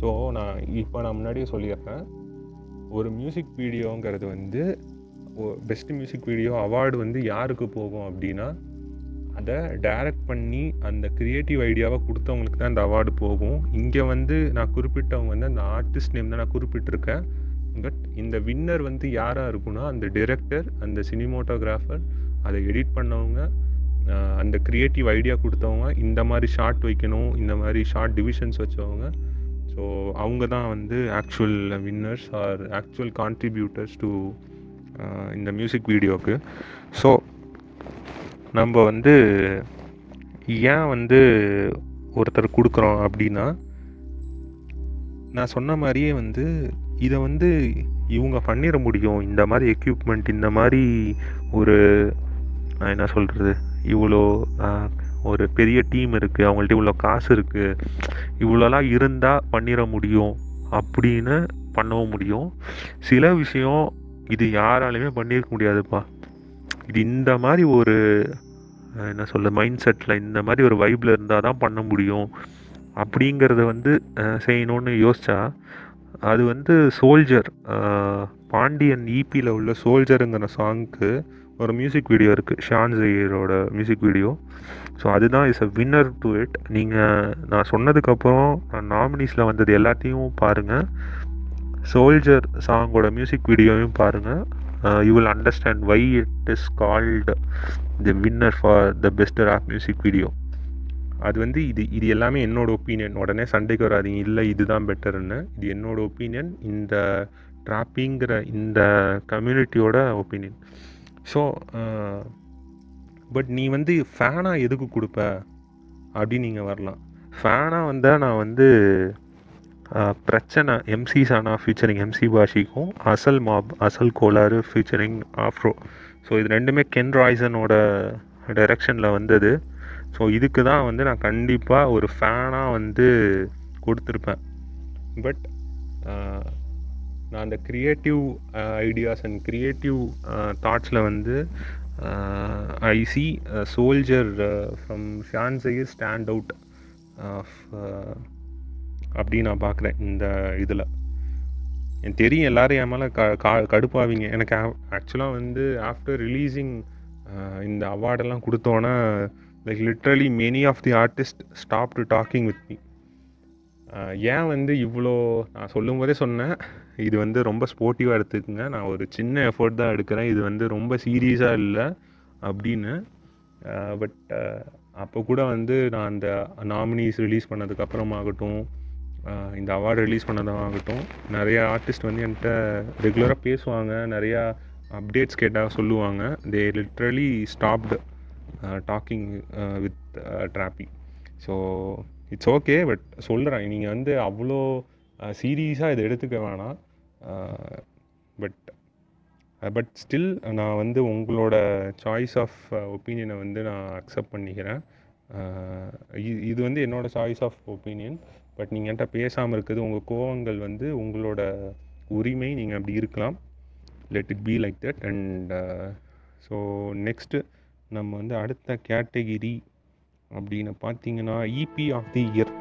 ஸோ நான் இப்போ நான் முன்னாடியே சொல்லியிருக்கேன் ஒரு மியூசிக் வீடியோங்கிறது வந்து பெஸ்ட் மியூசிக் வீடியோ அவார்டு வந்து யாருக்கு போகும் அப்படின்னா அதை டைரக்ட் பண்ணி அந்த க்ரியேட்டிவ் ஐடியாவை கொடுத்தவங்களுக்கு தான் அந்த அவார்டு போகும். இங்கே வந்து நான் குறிப்பிட்டவங்க வந்து அந்த ஆர்டிஸ்ட் நேம் தான் நான் குறிப்பிட்டிருக்கேன். பட் இந்த வின்னர் வந்து யாராக இருக்குன்னா அந்த டிரெக்டர் அந்த சினிமோட்டோகிராஃபர் அதை எடிட் பண்ணவங்க அந்த க்ரியேட்டிவ் ஐடியா கொடுத்தவங்க இந்த மாதிரி ஷார்ட் வைக்கணும் இந்த மாதிரி ஷார்ட் டிவிஷன்ஸ் வச்சவங்க. ஸோ அவங்க தான் வந்து actual winners or actual contributors to இந்த மியூசிக் வீடியோவுக்கு ஸோ நம்ம வந்து ஏன் வந்து ஒருத்தர் கொடுக்குறோம் அப்படின்னா நான் சொன்ன மாதிரியே வந்து இதை வந்து இவங்க பண்ணிட முடியும். இந்த மாதிரி எக்யூப்மெண்ட் இந்த மாதிரி ஒரு என்ன சொல்கிறது இவ்வளோ ஒரு பெரிய டீம் இருக்குது அவங்கள்ட்ட இவ்வளோ காசு இருக்குது இவ்வளோலாம் இருந்தால் பண்ணிட முடியும் அப்படின்னு பண்ணவும் முடியும். சில விஷயம் இது யாராலையுமே பண்ணியிருக்க முடியாதுப்பா. இது இந்த மாதிரி ஒரு என்ன சொல்ல மைண்ட் செட்டில் இந்த மாதிரி ஒரு வைப்பில் இருந்தால் தான் பண்ண முடியும். அப்படிங்கிறத வந்து செய்யணும்னு யோசித்தா அது வந்து சோல்ஜர் பாண்டியன் ஈபியில் உள்ள சோல்ஜருங்கிற சாங்க்கு ஒரு மியூசிக் வீடியோ இருக்குது ஷான் ஜெயரோட மியூசிக் வீடியோ ஸோ அதுதான் is a winner to it நீங்கள் நான் சொன்னதுக்கப்புறம் நான் நாமினிஸில் வந்தது எல்லாத்தையும் பாருங்கள் சோல்ஜர் சாங்கோட மியூசிக் வீடியோவையும் பாருங்கள் you will understand why it is called the winner for the best of music video அது வந்து இது இது எல்லாமே என்னோட ஒப்பீனியன் உடனே சண்டைக்கு வராதிங்க. இல்லை இதுதான் பெட்டர்னு இது என்னோட ஒப்பீனியன் இந்த ட்ராப்பிங்கிற இந்த கம்யூனிட்டியோட ஒப்பீனியன் ஸோ பட் நீ வந்து ஃபேனாக எதுக்கு கொடுப்ப? அப்படின்னு நீங்கள் வரலாம். ஃபேனாக வந்தால் நான் வந்து பிரச்சனை எம்சி சானா ஃபீச்சரிங் எம்சி பாஷிக்கும் அசல் மாப் அசல் கோளாறு ஃபீச்சரிங் ஆஃப்ரோ ஸோ இது ரெண்டுமே கென் ராய்சனோட டைரெக்ஷனில் வந்தது. ஸோ இதுக்கு தான் வந்து நான் கண்டிப்பாக ஒரு ஃபேனாக வந்து கொடுத்துருப்பேன். பட் நான் அந்த க்ரியேட்டிவ் ஐடியாஸ் அண்ட் க்ரியேட்டிவ் தாட்ஸில் வந்து I see soldier from Shan stand out of அப்படி நான் பார்க்குறேன் இந்த இதில். எனக்கு தெரியும் எல்லோரும் என் மேலே க கா கடுப்பாவீங்க. எனக்கு ஆக்சுவலாக வந்து ஆஃப்டர் ரிலீஸிங் இந்த அவார்டெல்லாம் கொடுத்தோன்னே like literally many of the artist stop to talking with me ஏன் வந்து இவ்வளோ நான் சொல்லும் போதே சொன்னேன். இது வந்து ரொம்ப ஸ்போர்ட்டிவாக எடுத்துக்கோங்க. நான் ஒரு சின்ன எஃபர்ட் தான் எடுக்கிறேன். இது வந்து ரொம்ப சீரியஸாக இல்லை அப்படின்னு. பட் அப்போ கூட வந்து நான் அந்த நாமினிஸ் ரிலீஸ் பண்ணதுக்கப்புறமாகட்டும் இந்த அவார்டு ரிலீஸ் பண்ணதாகட்டும் நிறையா ஆர்டிஸ்ட் வந்து என்கிட்ட ரெகுலராக பேசுவாங்க நிறையா அப்டேட்ஸ் கேட்டால் சொல்லுவாங்க. They literally stopped talking with trophy so it's okay but சொல்கிறேன் நீங்கள் வந்து அவ்வளோ சீரியஸாக இதை எடுத்துக்க வேணாம். பட் பட் ஸ்டில் நான் வந்து உங்களோட சாய்ஸ் ஆஃப் ஒப்பீனியனை வந்து நான் அக்செப்ட் பண்ணிக்கிறேன். இது வந்து என்னோடய சாய்ஸ் ஆஃப் ஒப்பீனியன் பட் நீங்கள் என்கிட்ட பேசாமல் இருக்குது உங்கள் கோவங்கள் வந்து உங்களோட உரிமை நீங்கள் அப்படி இருக்கலாம். Let it be like that and so next நம்ம வந்து அடுத்த கேட்டகிரி அப்படின்னு பார்த்தீங்கன்னா இபி ஆஃப் தி இயர்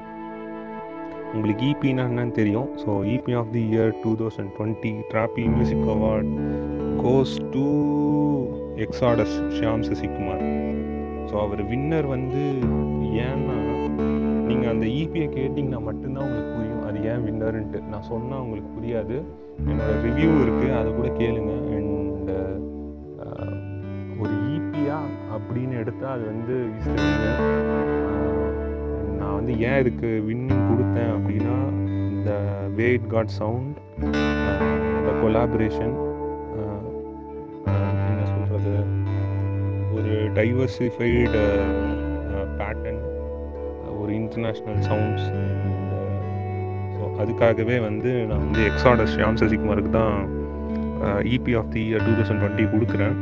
உங்களுக்கு இபின்னா என்னன்னு தெரியும். So EP of the year two thousand twenty trophy music award goes to Exodus Shyam Sasikumar so our winner வந்து ஏன்னா நீங்கள் அந்த இபியை கேட்டிங்கன்னா மட்டும்தான் உங்களுக்கு புரியும். அது ஏன் வின்னருன்ட்டு. நான் சொன்னால் உங்களுக்கு புரியாது. என்னோடய ரிவ்யூ இருக்குது அதை கூட கேளுங்க. அண்ட் ஒரு ஈபியாக அப்படின்னு எடுத்தால் அது வந்து நான் வந்து ஏன் இதுக்கு வின்னிங் கொடுத்தேன் அப்படின்னா இந்த வேட் காட் சவுண்ட் இந்த கொலாபரேஷன் என்ன சொல்கிறது ஒரு டைவர்சிஃபைடு இன்டர்நேஷ்னல் சவுண்ட்ஸ் ஸோ அதுக்காகவே வந்து நான் வந்து எக்ஸாடஸ் ஷியாம் சசிகுமாருக்கு தான் EP of the year two thousand twenty கொடுக்குறேன்.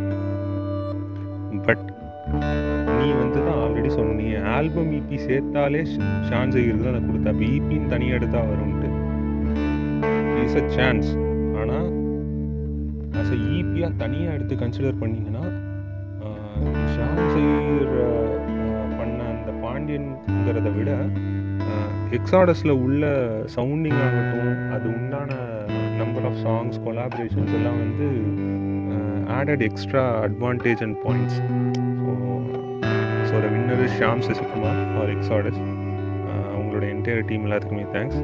பட் நீ வந்து தான் ஆல்ரெடி சொன்னி ஆல்பம் இபி சேர்த்தாலே ஷான் ஜெயிருக்கு தான் நான் கொடுத்தேன். அப்போ இபின்னு தனியாக எடுத்தால் வரும்ட்டு. இஸ் அ சான்ஸ் ஆனால் ஆஸ் அ இபியாக தனியாக எடுத்து கன்சிடர் பண்ணிங்கன்னா அந்த விட எக்ஸாடஸில் உள்ள சவுண்டிங் ஆகட்டும் அது உண்டான நம்பர் ஆஃப் சாங்ஸ் கொலாபரேஷன்ஸ் எல்லாம் வந்து added extra advantage and points so so the winner Shyam Sham Sasikumar for Exodus உங்களோட என்டையர் டீம் எல்லாத்துக்குமே தேங்க்ஸ்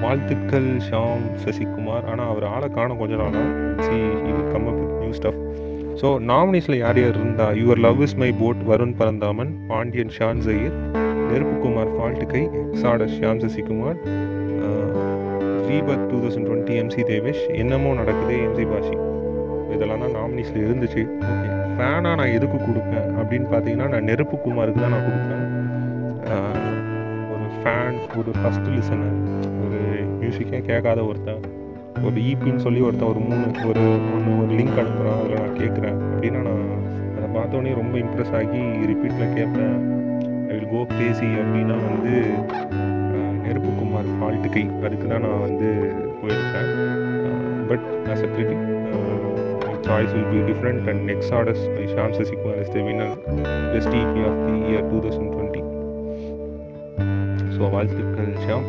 வாழ்த்துக்கள் ஷாம் சசிகுமார் ஆனால் அவர் ஆளை காணும் கொஞ்ச நாளாக C come up new stuff so நாமினிஸில் யார் யார் இருந்தா? Your love is my boat Varun Paranthaman Pandiyan Shan Zayir நெருப்புக்குமார் ஃபால்ட்டுக்கை exodus Shyam Sasikumar rebirth two thousand twenty MC Devesh என்னமோ நடக்குது எம்சி பாஷி இதெல்லாம் தான் நாமினிஸில் இருந்துச்சு. ஓகே ஃபேனாக நான் எதுக்கு கொடுப்பேன்? அப்படின்னு பார்த்தீங்கன்னா நான் நெருப்புக்குமாருக்கு தான் நான் கொடுப்பேன். ஒரு ஃபேன் ஒரு ஃபஸ்ட் லிசனர் ஒரு மியூசிக்கே கேட்காத ஒருத்தன். ஒரு ஈபின்னு சொல்லி ஒருத்தன் ஒரு மூணு ஒரு ஒன்று ஒரு லிங்க் அனுப்புகிறான் அதில் நான் கேட்குறேன் அப்படின்னா நான் அதை பார்த்தோன்னே ரொம்ப இம்ப்ரெஸ் ஆகி ரிப்பீட்டில் கேட்பேன் ஐ வில் கோ கிரேசி அப்படின்னா வந்து நெருப்புக்குமார் ஃபால்ட்டு கை. அதுக்கு தான் நான் வந்து போயிருக்கேன் but as a critic choice will be different and next orders by Sham Sasikumar is the winner best EP of the year two thousand twenty so வாழ்த்துக்கள் ஷாம்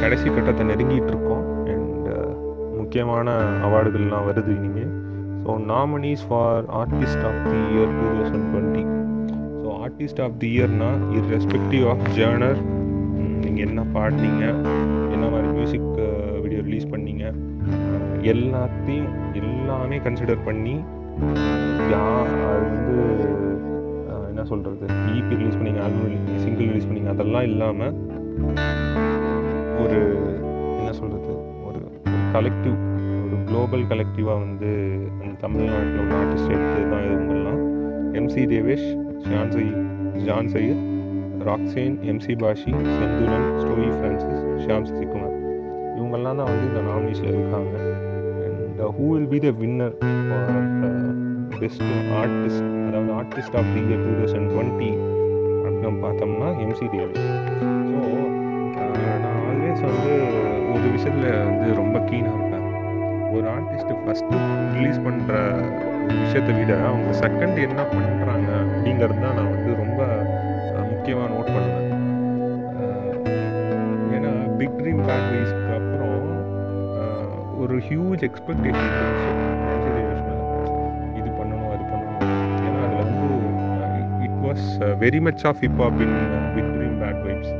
கடைசி கட்டத்தை நெருங்கிட்டு இருக்கோம் அண்ட் uh, முக்கியமான அவார்டுகள்லாம் வருது இனிமேல் so nominees for artist of the year two thousand twenty so artist of the இயர்னா irrespective of genre நீங்கள் என்ன பாடினீங்க என்ன மாதிரி மியூசிக் வீடியோ ரிலீஸ் பண்ணீங்க எல்லாத்தையும் எல்லாமே கன்சிடர் பண்ணி யா அது வந்து என்ன சொல்கிறது இபி ரிலீஸ் பண்ணிங்க ஆல்பம் சிங்கிள் ரிலீஸ் பண்ணிங்க அதெல்லாம் இல்லாமல் ஒரு என்ன சொல்கிறது ஒரு கலெக்டிவ் ஒரு குளோபல் கலெக்டிவாக வந்து அந்த தமிழ்நாட்டில் ஒரு ஆர்டிஸ்ட் எடுத்து தான் இவங்கெல்லாம் MC Devesh Shan John Zayir Roxanne MC Bashi Senthulan story Francis Shyam Sasikumar இவங்கெல்லாம் தான் வந்து இந்த நாமினேஷனில் இருக்காங்க. And who will be the winner best artist அதாவது artist of the year two thousand twenty அப்படின்னு பார்த்தோம்னா எம்சி தேவேஷ் ஆர்டிஸ்ட் வந்து ஒரு விஷயத்தில் வந்து ரொம்ப கீனாக இருப்பேன். ஒரு ஆர்டிஸ்ட்டு ஃபஸ்ட்டு ரிலீஸ் பண்ணுற விஷயத்தை விட அவங்க செகண்ட் என்ன பண்ணுறாங்க அப்படிங்கிறது தான் நான் வந்து ரொம்ப முக்கியமாக நோட் பண்ணுவேன். ஏன்னா பிக் ட்ரீம் பேட் வைஸ்க்கு அப்புறம் ஒரு ஹியூஜ் எக்ஸ்பெக்டேஷன் இது பண்ணணும் அது பண்ணணும். ஏன்னா அது வந்து it was very much of hip hop in big dream bad vibes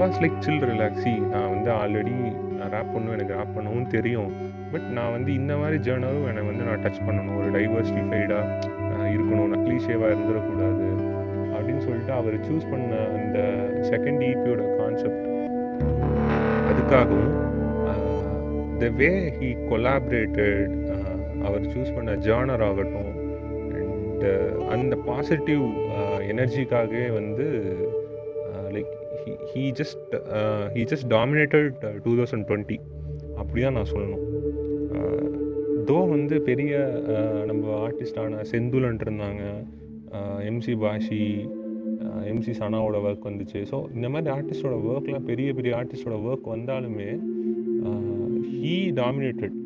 was like chill relaxy நான் வந்து ஆல்ரெடி நான் ரேப் பண்ணணும் எனக்கு ரேப் பண்ணவும் தெரியும். பட் நான் வந்து இந்த மாதிரி ஜேர்னலும் என்னை வந்து நான் டச் பண்ணணும். ஒரு டைவர்சிஃபைடாக இருக்கணும். நான் க்ளீஷேவாக இருந்துடக்கூடாது அப்படின்னு சொல்லிட்டு அவர் சூஸ் பண்ண அந்த செகண்ட் இபியோட கான்செப்ட் அதுக்காகவும் த வே ஹீ கொலாபரேட்டட் அவர் சூஸ் பண்ண ஜேர்னர் ஆகட்டும் அண்ட் அந்த பாசிட்டிவ் எனர்ஜிக்காகவே வந்து he just he just dominated two thousand twenty அப்படி தான் நான் சொல்லணும். தோ வந்து பெரிய நம்ம ஆர்டிஸ்டான செந்துலன் இருந்தாங்க. எம்சி பாஷி எம்சி சனாவோட ஒர்க் வந்துச்சு. ஸோ இந்த மாதிரி ஆர்டிஸ்டோட ஒர்க்லாம் பெரிய பெரிய ஆர்டிஸ்டோட ஒர்க் வந்தாலுமே he dominated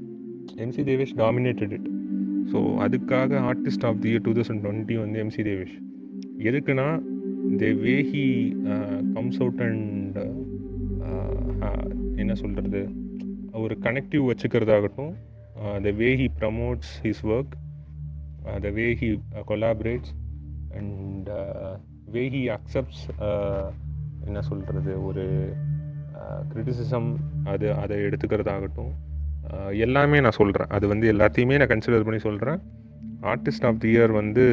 MC Devesh dominated it so அதுக்காக artist of the year two thousand twenty வந்து எம்சி தேவேஷ். எதுக்குன்னா the way he comes out and என்ன சொல்கிறது uh, uh, uh, ஒரு connective வச்சுக்கிறதாகட்டும் the way he promotes his work the way he collaborates and way he accepts என்ன சொல்கிறது ஒரு criticism அது அதை எடுத்துக்கிறதாகட்டும் எல்லாமே நான் சொல்கிறேன் அது வந்து எல்லாத்தையுமே நான் கன்சிடர் பண்ணி சொல்கிறேன் ஆர்டிஸ்ட் ஆஃப் தி இயர் வந்து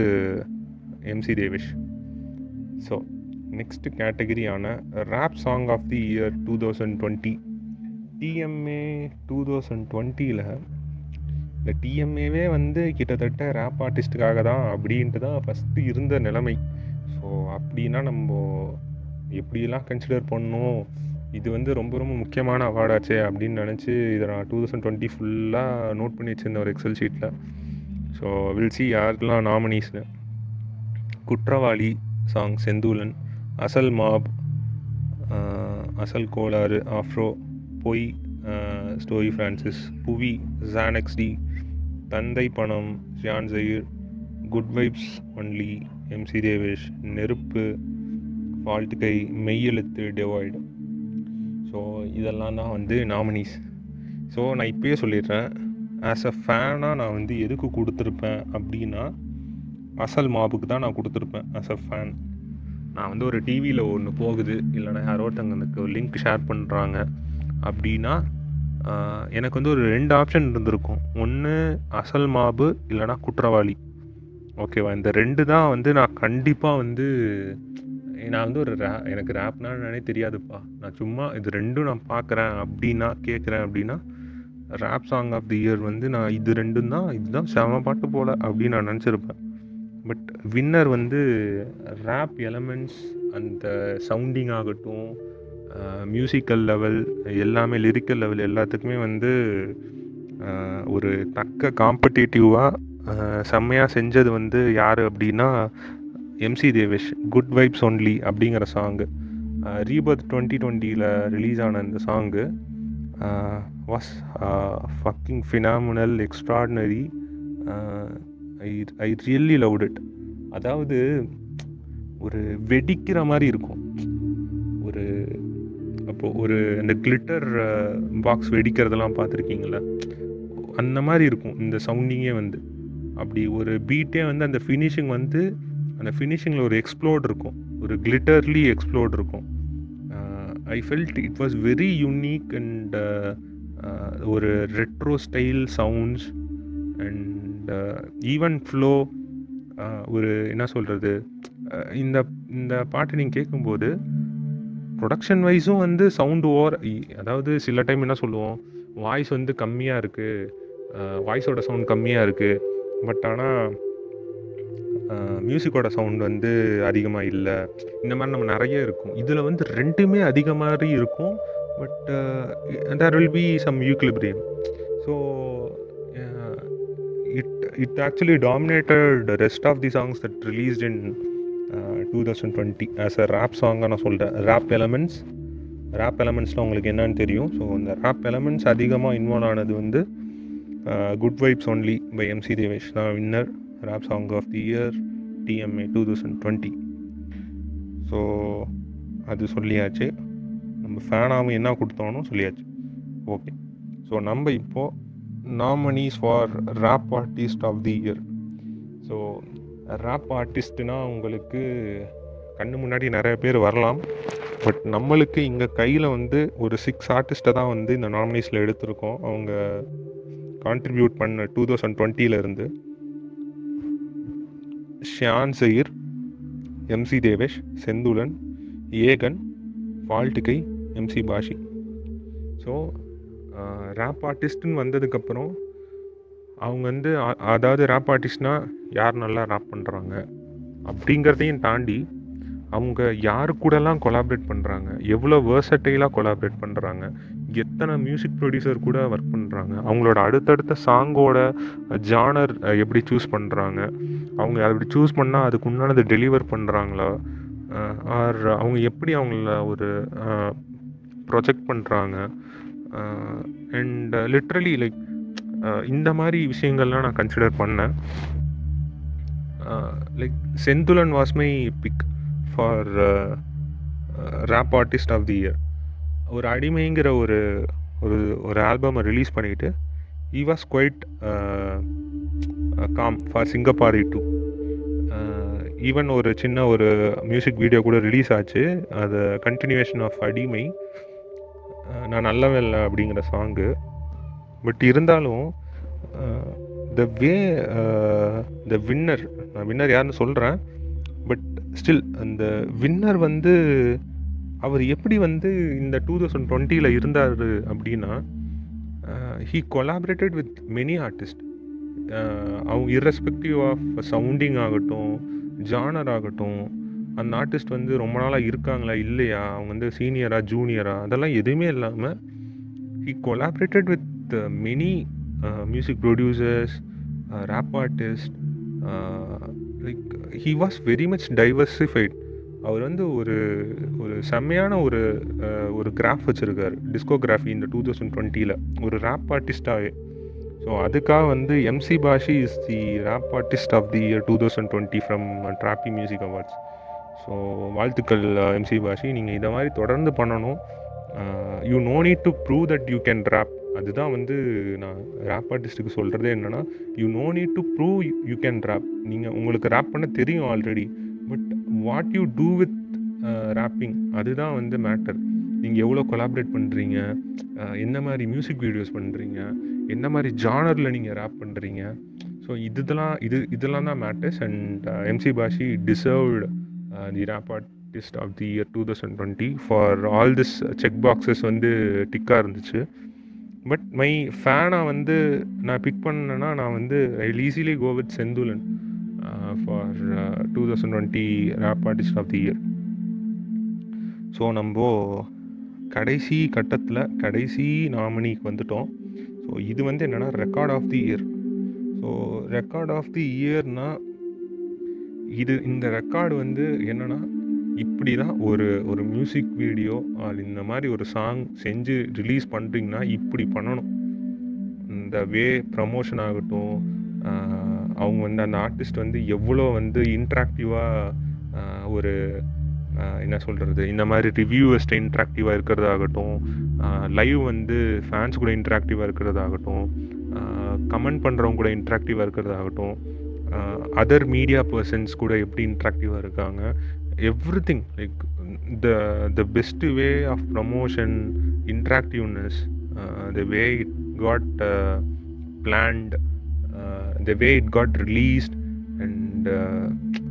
MC Devesh so next கேட்டகரியான rap song of the year two thousand twenty TMA two thousand டுவெண்ட்டியில் இந்த டிஎம்ஏவே வந்து கிட்டத்தட்ட ரேப் ஆர்டிஸ்ட்டுக்காக தான் அப்படின்ட்டு தான் ஃபஸ்ட்டு இருந்த நிலைமை. ஸோ அப்படின்னா நம்ம எப்படியெல்லாம் கன்சிடர் பண்ணணும்? இது வந்து ரொம்ப ரொம்ப முக்கியமான அவார்டாச்சே அப்படின்னு நினச்சி இதை நான் டூ தௌசண்ட் டுவெண்ட்டி ஃபுல்லாக நோட் பண்ணி வச்சுருந்தேன் ஒரு எக்ஸல் ஷீட்டில் ஸோ வில் சி யாருக்கெல்லாம் நாமினிஸ்னு குற்றவாளி சாங் செந்தூலன் அசல் மாப் அசல் கோளாறு ஆஃப்ரோ பொய் ஸ்டோரி ஃப்ரான்சிஸ் புவி ஜானக்ஸ்டி தந்தை பணம் Jan Zayir good vibes only MC Devesh நெருப்பு வாழ்த்துக்கை கை மெய்யெழுத்து டெவாய்டு. ஸோ இதெல்லாம் தான் வந்து நாமினிஸ் ஸோ நான் இப்பயே சொல்லிடுறேன். ஆஸ் அ ஃபேனாக நான் வந்து எதுக்கு கொடுத்துருப்பேன் அப்படின்னா அசல் மாபுக்கு தான் நான் கொடுத்துருப்பேன் ஆஸ் அ ஃபேன் நான் வந்து ஒரு டிவியில் ஒன்று போகுது இல்லைனா யாரோ ஒருத்தங்க எனக்கு லிங்க் ஷேர் பண்ணுறாங்க அப்படின்னா எனக்கு வந்து ஒரு ரெண்டு ஆப்ஷன் இருந்திருக்கும். ஒன்று அசல் மாபு இல்லைனா குற்றவாளி. ஓகேவா இந்த ரெண்டு தான் வந்து நான் கண்டிப்பாக வந்து நான் வந்து ஒரு ரே எனக்கு ரேப்னா என்னன்னே தெரியாதுப்பா. நான் சும்மா இது ரெண்டும் நான் பார்க்குறேன் அப்படின்னா கேட்குறேன் அப்படின்னா rap song of the year வந்து நான் இது ரெண்டும் தான் இதுதான் செம பாட்டு போல் அப்படின்னு நான் நினச்சிருப்பேன். பட் வின்னர் வந்து ரேப் எலமெண்ட்ஸ் அந்த சவுண்டிங் ஆகட்டும் மியூசிக்கல் லெவல் எல்லாமே லிரிக்கல் லெவல் எல்லாத்துக்குமே வந்து ஒரு தக்க காம்படிட்டிவாக செம்மையாக செஞ்சது வந்து யார் அப்படின்னா MC Devesh good vibes only அப்படிங்கிற சாங்கு ரீபர்த் டுவெண்ட்டி டுவெண்ட்டியில் ரிலீஸ் ஆன இந்த song was fucking phenomenal extraordinary I I really loved it அதாவது ஒரு வெடிக்கிற மாதிரி இருக்கும். ஒரு அப்போது ஒரு அந்த கிளிட்டர் பாக்ஸ் வெடிக்கிறதெல்லாம் பார்த்துருக்கீங்களா? அந்த மாதிரி இருக்கும். இந்த சவுண்டிங்கே வந்து. அப்படி ஒரு பீட்டே வந்து அந்த ஃபினிஷிங் வந்து அந்த ஃபினிஷிங்கில் ஒரு எக்ஸ்ப்ளோட் இருக்கும். ஒரு கிளிட்டர்லி எக்ஸ்ப்ளோர்ட் இருக்கும். I felt it was very unique and ஒரு retro style sounds and even flow ஒரு என்ன சொல்கிறது இந்த இந்த பாட்டு நீங்கள் கேட்கும்போது ப்ரொடக்ஷன் வைஸும் வந்து சவுண்டு ஓவர் அதாவது சில டைம் என்ன சொல்லுவோம் வாய்ஸ் வந்து கம்மியாக இருக்குது வாய்ஸோட சவுண்ட் கம்மியாக இருக்குது பட் ஆனால் மியூசிக்கோட சவுண்ட் வந்து அதிகமாக இல்லை இந்த மாதிரி நம்ம நிறைய இருக்கும். இதில் வந்து ரெண்டுமே அதிகமாக இருக்கும் but there will be some equilibrium so it actually dominated rest of the songs that released in two thousand twenty as a rap சாங்காக நான் சொல்கிறேன் ரேப் எலமெண்ட்ஸ் ரேப் எலமெண்ட்ஸ்லாம் உங்களுக்கு என்னன்னு தெரியும். ஸோ அந்த ரேப் எலமெண்ட்ஸ் அதிகமாக இன்வால்வ் ஆனது வந்து good vibes only by MC Devesh தான் winner rap song of the year TMA two thousand twenty so அது சொல்லியாச்சு. நம்ம ஃபேனாகவும் என்ன கொடுத்தோன்னு சொல்லியாச்சு. ஓகே ஸோ நம்ம இப்போது nominees for rap artist of the year so rap ஆர்டிஸ்ட்னா உங்களுக்கு கண்ணு முன்னாடி நிறைய பேர் வரலாம். பட் நம்மளுக்கு இங்கே கையில் வந்து ஒரு சிக்ஸ் ஆர்டிஸ்ட்டை தான் வந்து இந்த நாமினிஸில் எடுத்திருக்கோம். அவங்க கான்ட்ரிபியூட் பண்ண டூ தௌசண்ட் டுவெண்ட்டியிலேருந்து ஷியான் சயிர் எம்சி தேவேஷ் செந்துலன் ஏகன் ஃபால்ட்டுகை எம்சி பாஷி ஸோ ரேப் ஆர்டிஸ்ட்டுன்னு வந்ததுக்கப்புறம் அவங்க வந்து அதாவது ரேப் ஆர்டிஸ்ட்னா யார் நல்லா ரேப் பண்ணுறாங்க அப்படிங்கிறதையும் தாண்டி அவங்க யாரு கூடலாம் கொலாபரேட் பண்ணுறாங்க எவ்வளோ வேர்சட்டைலாக கொலாபரேட் பண்ணுறாங்க எத்தனை மியூசிக் ப்ரொடியூசர் கூட ஒர்க் பண்ணுறாங்க அவங்களோட அடுத்தடுத்த சாங்கோட ஜானர் எப்படி சூஸ் பண்ணுறாங்க அவங்க அப்படி சூஸ் பண்ணால் அதுக்கு உண்டானதை டெலிவர் பண்ணுறாங்களா ஆர் அவங்க எப்படி அவங்கள ஒரு ப்ரொஜெக்ட் பண்ணுறாங்க அண்ட் லிட்ரலி லைக் இந்த மாதிரி விஷயங்கள்லாம் நான் கன்சிடர் பண்ணேன். Like Senthulan was my pick for rap artist of the year ஒரு அடிமைங்கிற ஒரு ஒரு ஒரு ஆல்பமை ரிலீஸ் பண்ணிவிட்டு he was quite calm for சிங்கப்பாரி to even ஒரு சின்ன ஒரு மியூசிக் வீடியோ கூட ரிலீஸ் ஆச்சு. அது கண்டினியூவேஷன் ஆஃப் அடிமை. நான் நல்லவன் இல்லை அப்படிங்கிற சாங்கு. பட் இருந்தாலும் த வே த வின்னர் நான் வின்னர் யாருன்னு சொல்கிறேன் பட் ஸ்டில் அந்த வின்னர் வந்து அவர் எப்படி வந்து இந்த டூ தௌசண்ட் டுவெண்ட்டியில் இருந்தார் அப்படின்னா he collaborated with many artist அவங்க இர்ரெஸ்பெக்டிவ் ஆஃப் சவுண்டிங் ஆகட்டும் ஜானர் ஆகட்டும் அந்த ஆர்டிஸ்ட் வந்து ரொம்ப நாளாக இருக்காங்களா இல்லையா? அவங்க வந்து சீனியரா ஜூனியரா? அதெல்லாம் எதுவுமே இல்லாமல் he collaborated with many music producers rap artist like he was very much diversified அவர் வந்து ஒரு ஒரு செம்மையான ஒரு uh, ஒரு கிராஃப் வச்சுருக்கார். டிஸ்கோகிராஃபி இந்த டூ தௌசண்ட் டுவெண்ட்டியில் ஒரு ரேப் ஆர்டிஸ்டாகவே ஸோ அதுக்காக வந்து MC Bashi is the rap artist of the year two thousand twenty from Trappy music awards so வாழ்த்துக்கள் எம்சி பாஷி நீங்கள் இதை மாதிரி தொடர்ந்து பண்ணணும். You no need to prove that you can rap அதுதான் வந்து நான் ரேப் ஆர்டிஸ்ட்டுக்கு சொல்கிறதே என்னென்னா you no need to prove you can rap நீங்கள் உங்களுக்கு ரேப் பண்ண தெரியும் already but what you do with rapping அதுதான் வந்து மேட்டர் நீங்கள் எவ்வளோ கொலாபரேட் பண்ணுறீங்க என்ன மாதிரி மியூசிக் வீடியோஸ் பண்ணுறீங்க என்ன மாதிரி ஜானரில் நீங்கள் ரேப் பண்ணுறீங்க ஸோ இதுதெல்லாம் இது இதெல்லாம் தான் matters and MC Bashi deserved the rap artist of the year two thousand twenty for all this check boxes வந்து டிக்காக இருந்துச்சு. பட் மை ஃபேனாக வந்து நான் பிக் பண்ணேன்னா நான் வந்து I easily go with Senthulan for two thousand twenty rap artist of the year so நம்ம கடைசி கட்டத்தில் கடைசி நாமினிக்கு வந்துட்டோம். ஸோ இது வந்து என்னென்னா record of the year so record of the இயர்னால் இது இந்த ரெக்கார்டு வந்து என்னென்னா இப்படி தான் ஒரு ஒரு மியூசிக் வீடியோ ஆல் இந்த மாதிரி ஒரு சாங் செஞ்சு ரிலீஸ் பண்ணுறீங்கன்னா இப்படி பண்ணணும். இந்த வே ப்ரமோஷன் ஆகட்டும் அவங்க வந்து அந்த ஆர்டிஸ்ட் வந்து எவ்வளோ வந்து இன்ட்ராக்டிவாக ஒரு என்ன சொல்கிறது இந்த மாதிரி ரிவ்யூவர்ஸ்ட்டு இன்ட்ராக்டிவாக இருக்கிறதாகட்டும் லைவ் வந்து ஃபேன்ஸ் கூட இன்ட்ராக்டிவாக இருக்கிறதாகட்டும் கமெண்ட் பண்ணுறவங்க கூட இன்ட்ராக்டிவாக இருக்கிறதாகட்டும் அதர் மீடியா பர்சன்ஸ் கூட எப்படி இன்ட்ராக்டிவாக இருக்காங்க? Everything like the the best way of promotion interactiveness the way it got planned the way it got released and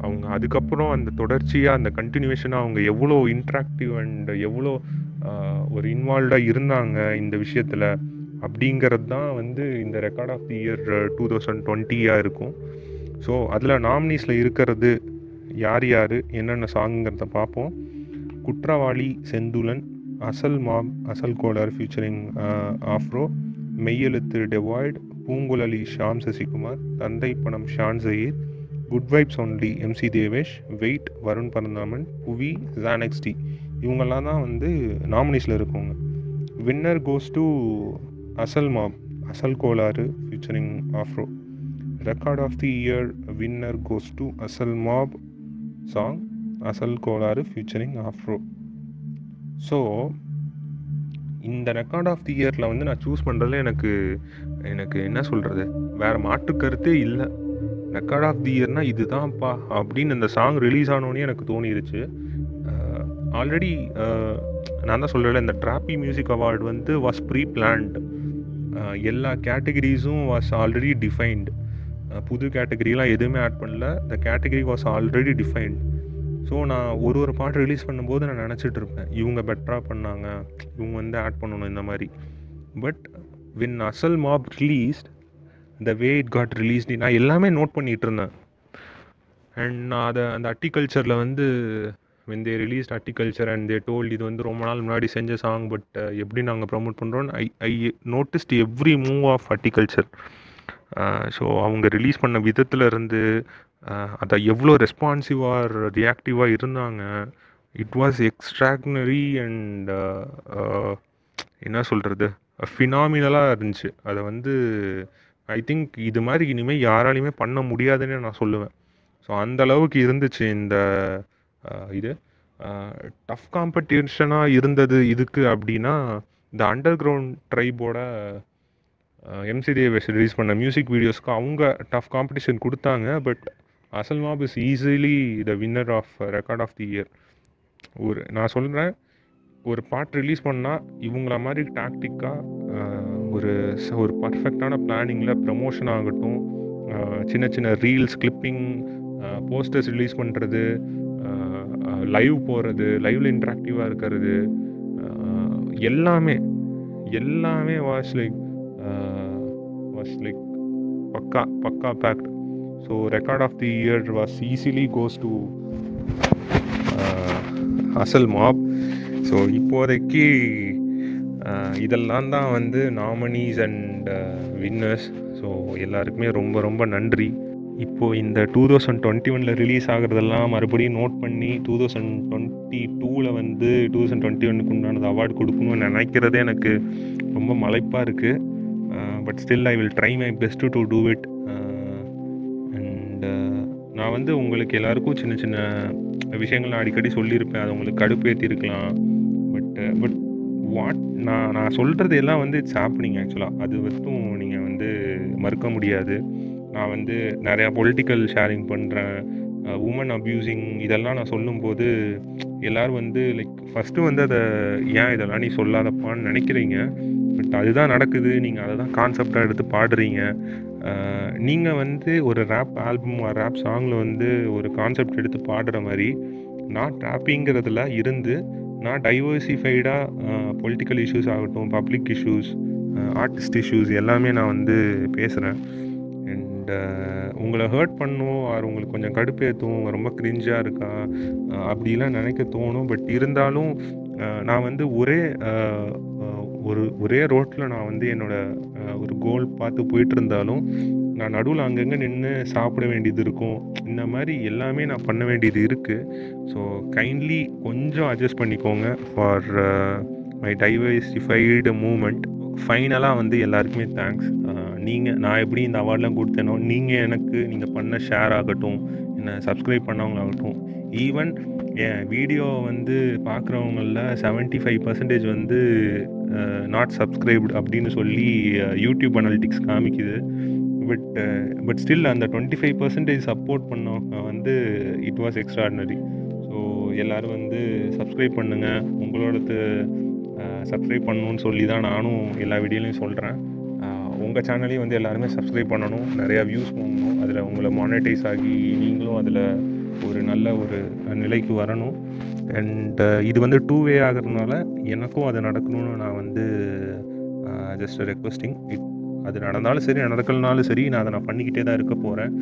அவங்க அதுக்கப்புறம் அந்த தொடர்ச்சியாக அந்த கண்டினியூஷனாக அவங்க எவ்வளோ இன்ட்ராக்டிவ் அண்ட் எவ்வளோ uh, ஒரு இன்வால்வ்டாக இருந்தாங்க இந்த விஷயத்தில் அப்படிங்கிறது தான் வந்து இந்த record of the year two thousand டுவெண்ட்டியாக இருக்கும். ஸோ அதில் நாமினிஸில் இருக்கிறது யார் யார் என்னென்ன சாங்குங்கிறத பார்ப்போம். குற்றவாளி செந்துலன் அசல் மாப் அசல் கோலர் ஃபியூச்சரிங் ஆஃப்ரோ மெய்யெழுத்து டெவாய்டு பூங்குழலி ஷாம் சசிகுமார் தந்தை பணம் Shan Zayir good vibes only MC Devesh wait Varun Paranthaman Puvi ஜானெக்ஸ்டி இவங்கெல்லாம் தான் வந்து நாமினிஸில் இருக்கவங்க. Winner goes to Asal mob Asal Kolaar featuring Ofro. Record of the year winner goes to Asal mob song Asal Kolaar featuring Ofro so இந்த record of the இயரில் வந்து நான் சூஸ் பண்ணுறதுல எனக்கு எனக்கு என்ன சொல்கிறது வேறு மாற்று கருத்தே இல்லை. ரெக்கார்ட் ஆஃப் தி இயர்னா இதுதான்ப்பா அப்படின்னு இந்த சாங் ரிலீஸ் ஆனோடனே எனக்கு தோணிருச்சு. ஆல்ரெடி நான் தான் சொல்கிறேன் இந்த ட்ராப்பி மியூசிக் அவார்டு வந்து வாஸ் ப்ரீ பிளான்ட் எல்லா கேட்டகரிஸும் வாஸ் ஆல்ரெடி டிஃபைன்டு புது கேட்டகரிலாம் எதுவுமே ஆட் பண்ணல. The category was already defined so நான் ஒரு ஒரு பாட்டு ரிலீஸ் பண்ணும்போது நான் நினச்சிட்டு இருப்பேன். இவங்க பெட்டராக பண்ணாங்க. இவங்க வந்து ஆட் பண்ணணும் இந்த மாதிரி. But win Asal mob released the way it got released நான் எல்லாமே நோட் பண்ணிகிட்டு இருந்தேன். அண்ட் நான் அதை அந்த அட்டிகல்ச்சரில் வந்து வென் தே ரிலீஸ் அட்டிகல்ச்சர் அண்ட் தே டோல் இது வந்து ரொம்ப நாள் முன்னாடி செஞ்ச சாங் பட் எப்படி நாங்கள் ப்ரமோட் பண்ணுறோன்னு I I noticed every move of அட்டிகல்ச்சர் so அவங்க ரிலீஸ் பண்ண விதத்தில் இருந்து அதான் அதை எவ்வளோ ரெஸ்பான்சிவாக ரியாக்டிவாக இருந்தாங்க இட் வாஸ் எக்ஸ்ட்ராக்னரி அண்ட் என்ன சொல்கிறது ஃபினாமினலாக இருந்துச்சு. அதை வந்து ஐ திங்க் இது மாதிரி இனிமேல் யாராலையுமே பண்ண முடியாதுன்னு நான் சொல்லுவேன். ஸோ அந்த அளவுக்கு இருந்துச்சு இந்த இது. டஃப் காம்படிஷனாக இருந்தது இதுக்கு அப்படின்னா இந்த அண்டர் கிரவுண்ட் ட்ரைபோட எம்சிடி ரிலீஸ் பண்ண மியூசிக் வீடியோஸ்க்கு அவங்க டஃப் காம்படிஷன் கொடுத்தாங்க but Asal mob is easily the winner of record of the year ஒரு நான் சொல்கிறேன் ஒரு பாட்டு ரிலீஸ் பண்ணால் இவங்கள மாதிரி டாக்டிக்காக ஒரு ஒரு பர்ஃபெக்டான பிளானிங்கில் ப்ரமோஷன் ஆகட்டும் சின்ன சின்ன ரீல்ஸ் கிளிப்பிங் போஸ்டர்ஸ் ரிலீஸ் பண்ணுறது லைவ் போகிறது லைவில் இன்ட்ராக்டிவாக இருக்கிறது எல்லாமே எல்லாமே wash like was like pakka pakka packed so record of the year was easily goes to Asal mob so இப்போதைக்கு uh, இதெல்லாம் தான் வந்து நாமினிஸ் அண்ட் வின்னர்ஸ் ஸோ எல்லாருக்குமே ரொம்ப ரொம்ப நன்றி. இப்போது இந்த டூ தௌசண்ட் டுவெண்ட்டி ஒனில் ரிலீஸ் ஆகிறதெல்லாம் மறுபடியும் நோட் பண்ணி டூ தௌசண்ட் டுவெண்ட்டி டூவில் வந்து டூ தௌசண்ட் டுவெண்ட்டி ஒனுக்கு உண்டானது அவார்டு கொடுக்கணும்னு நினைக்கிறதே எனக்கு ரொம்ப மலைப்பாக இருக்குது but still I will try my best to do it and நான் வந்து உங்களுக்கு எல்லாருக்கும் சின்ன சின்ன விஷயங்கள் நான் அடிக்கடி சொல்லியிருப்பேன். அது உங்களுக்கு கடுப்பேற்றிருக்கலாம் பட் பட் uh, வாட் நான் நான் சொல்கிறது எல்லாம் வந்து இட்ஸ் ஹாப்பனிங் ஆக்சுவலாக அது மட்டும் நீங்கள் வந்து மறுக்க முடியாது. நான் வந்து நிறையா பொலிட்டிக்கல் ஷேரிங் பண்ணுறேன் உமன் அப்யூசிங் இதெல்லாம் நான் சொல்லும்போது எல்லோரும் வந்து லைக் ஃபஸ்ட்டு வந்து அதை ஏன் இதெல்லாம் நீ சொல்லாதப்பான்னு நினைக்கிறீங்க? பட் அதுதான் நடக்குது. நீங்கள் அதை தான் கான்செப்டாக எடுத்து பாடுறீங்க. நீங்கள் வந்து ஒரு ரேப் ஆல்பம் ரேப் சாங்கில் வந்து ஒரு கான்செப்ட் எடுத்து பாடுற மாதிரி நான் ட்ராப்பிங்கிறதுல இருந்து நான் டைவர்சிஃபைடாக பொலிட்டிக்கல் இஷ்யூஸ் ஆகட்டும் பப்ளிக் இஷ்யூஸ் ஆர்டிஸ்ட் இஷ்யூஸ் எல்லாமே நான் வந்து பேசுகிறேன் உங்களை ஹர்ட் பண்ணும் ஆர் உங்களுக்கு கொஞ்சம் கடுப்பேற்றும் ரொம்ப கிரிஞ்சாக இருக்கா அப்படிலாம் நினைக்க தோணும். பட் இருந்தாலும் நான் வந்து ஒரே ஒரு ஒரே ரோட்டில் நான் வந்து என்னோடய ஒரு கோல் பார்த்து போயிட்டு இருந்தாலும் நான் நடுவில் அங்கங்கே நின்று சாப்பிட வேண்டியது இருக்கும். இந்த மாதிரி எல்லாமே நான் பண்ண வேண்டியது இருக்குது ஸோ கைண்ட்லி கொஞ்சம் அட்ஜஸ்ட் பண்ணிக்கோங்க ஃபார் மை டைவர்சிஃபைடு மூமெண்ட் ஃபைனலாக வந்து எல்லாருக்குமே தேங்க்ஸ் நீங்கள் நான் எப்படி இந்த அவார்ட்லாம் கொடுத்தேனோ நீங்கள் எனக்கு நீங்கள் பண்ண ஷேர் ஆகட்டும் என்னை சப்ஸ்கிரைப் பண்ணவங்களாகட்டும் ஈவன் என் வீடியோ வந்து பார்க்குறவங்களில் 75% ஃபைவ் பர்சன்டேஜ் வந்து நாட் சப்ஸ்கிரைப்டு அப்படின்னு சொல்லி யூடியூப் அனாலிட்டிக்ஸ் காமிக்குது. பட் பட் ஸ்டில் அந்த டுவெண்ட்டி ஃபைவ் பர்சன்டேஜ் சப்போர்ட் பண்ணவங்க வந்து இட் வாஸ் எக்ஸ்ட்ராடினரி ஸோ எல்லோரும் வந்து சப்ஸ்கிரைப் பண்ணுங்கள் உங்களோடது சப்ஸ்கிரைப் பண்ணணும்னு சொல்லி தான் நானும் எல்லா வீடியோலையும் சொல்கிறேன் உங்கள் சேனலையும் வந்து எல்லாருமே சப்ஸ்கிரைப் பண்ணணும். நிறையா வியூஸ் வாங்கணும் அதில் உங்களை மானிட்டைஸ் ஆகி நீங்களும் அதில் ஒரு நல்ல ஒரு நிலைக்கு வரணும். அண்ட் இது வந்து டூ வே ஆகிறதுனால எனக்கும் அது நடக்கணும்னு நான் வந்து ஜஸ்ட் ரெக்வஸ்டிங் இட் அது நடந்தாலும் சரி நடக்கலனாலும் சரி நான் அதை நான் பண்ணிக்கிட்டே தான் இருக்க போகிறேன்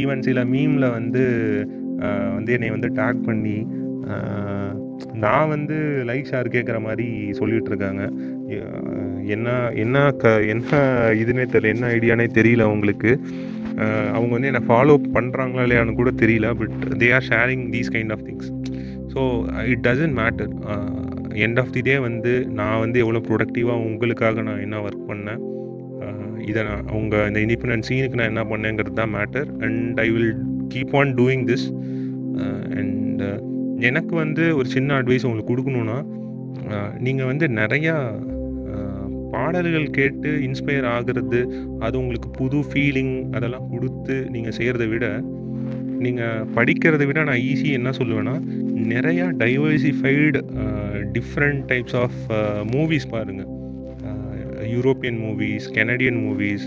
ஈவன் சில மீமில் வந்து வந்து என்னை வந்து டேக் பண்ணி நான் வந்து லைக் ஷேர் கேட்குற மாதிரி சொல்லிகிட்டு இருக்காங்க என்ன என்ன க என்ன இதுனே தெரியல என்ன ஐடியானே தெரியல அவங்களுக்கு. அவங்க வந்து என்னை ஃபாலோ பண்ணுறாங்களா இல்லையான்னு கூட தெரியல but they are sharing these kind of things so it doesn't matter end of the day வந்து நான் வந்து எவ்வளோ ப்ரொடக்டிவாக உங்களுக்காக நான் என்ன ஒர்க் பண்ணேன் இதை நான் அவங்க இந்த இண்டிபெண்டன்ட் சீனுக்கு நான் என்ன பண்ணேங்கிறது தான் matter and I will keep on doing this and எனக்கு வந்து ஒரு சின்ன அட்வைஸ் உங்களுக்கு கொடுக்கணுன்னா நீங்கள் வந்து நிறையா பாடல்கள் கேட்டு இன்ஸ்பயர் ஆகிறது அது உங்களுக்கு புது ஃபீலிங் அதெல்லாம் கொடுத்து நீங்கள் செய்கிறத விட நீங்கள் படிக்கிறத விட நான் ஈஸி என்ன சொல்லுவேன்னா நிறையா diversified different types of movies பாருங்கள் European movies Canadian movies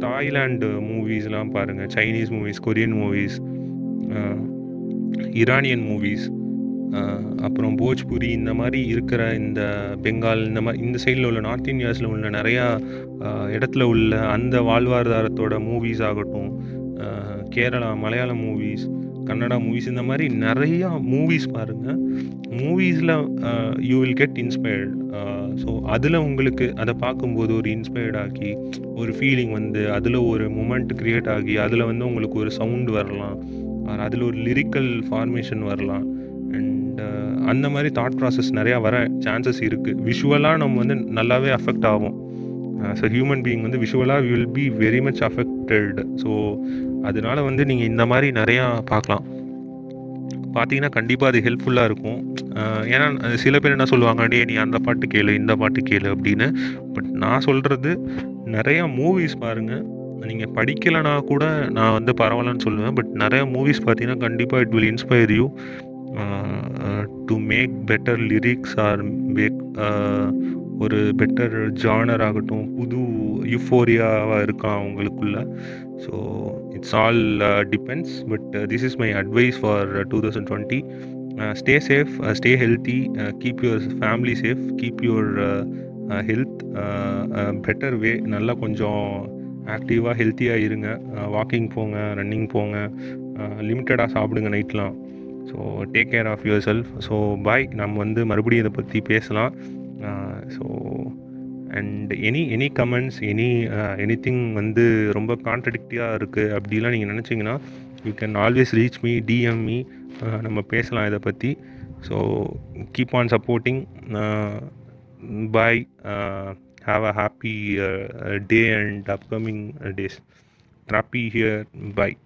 Thailand மூவிஸ்லாம் பாருங்கள் Chinese movies Korean movies Iranian movies அப்புறம் போஜ்புரி இந்த மாதிரி இருக்கிற இந்த பெங்கால் இந்த மாதிரி இந்த சைடில் உள்ள நார்த் இந்தியாஸில் உள்ள நிறையா இடத்துல உள்ள அந்த வாழ்வாதாரத்தோட மூவிஸ் ஆகட்டும் கேரளா மலையாளம் மூவிஸ் கன்னடா மூவிஸ் இந்த மாதிரி நிறையா மூவிஸ் பாருங்கள் மூவிஸில் you will get inspired so அதில் உங்களுக்கு அதை பார்க்கும்போது ஒரு இன்ஸ்பயர்ட் ஆகி ஒரு ஃபீலிங் வந்து அதில் ஒரு மூமெண்ட் க்ரியேட் ஆகி அதில் வந்து உங்களுக்கு ஒரு சவுண்ட் வரலாம். அதில் ஒரு லிரிக்கல் ஃபார்மேஷன் வரலாம். அண்ட் uh, அந்த மாதிரி தாட் ப்ராசஸ் நிறையா வர சான்சஸ் இருக்குது விஷுவலாக நம்ம வந்து நல்லாவே அஃபெக்ட் ஆகும் ஸோ ஹியூமன் பீயிங் வந்து விஷுவலாக will be very much affected so அதனால வந்து நீங்கள் இந்த மாதிரி நிறையா பார்க்கலாம். பார்த்தீங்கன்னா கண்டிப்பாக அது ஹெல்ப்ஃபுல்லாக இருக்கும். Uh, ஏன்னா சில பேர் என்ன சொல்லுவாங்க டே நீ அந்த பாட்டு கேளு இந்த பாட்டு கேளு அப்படின்னு. பட் நான் சொல்கிறது நிறையா மூவிஸ் பாருங்கள் நீங்கள் படிக்கலைனா கூட நான் வந்து பரவாயில்லன்னு சொல்லுவேன். பட் நிறைய மூவிஸ் பார்த்தீங்கன்னா கண்டிப்பாக it will inspire you to make better lyrics or make ஒரு பெட்டர் ஜானர் ஆகட்டும் புது யுஃபோரியாவாக இருக்கான் அவங்களுக்குள்ள. So it's all depends but this is my advice for two thousand twenty stay safe stay healthy keep your family safe keep your health better way நல்லா கொஞ்சம் ஆக்டிவாக ஹெல்த்தியாக இருங்க. வாக்கிங் போங்க ரன்னிங் போங்க. லிமிட்டடாக சாப்பிடுங்க நைட்லாம். So take care of yourself so bye நம்ம வந்து மறுபடியும் இதை பற்றி பேசலாம். So and any any comments any anything வந்து ரொம்ப கான்ட்ரடிக்டிவாக இருக்குது அப்படிலாம் நீங்கள் நினச்சிங்கன்னா you can always reach me DM me நம்ம பேசலாம் இதை பற்றி so keep on supporting bye have a happy uh, uh, day and upcoming uh, days. Trappy here. Bye.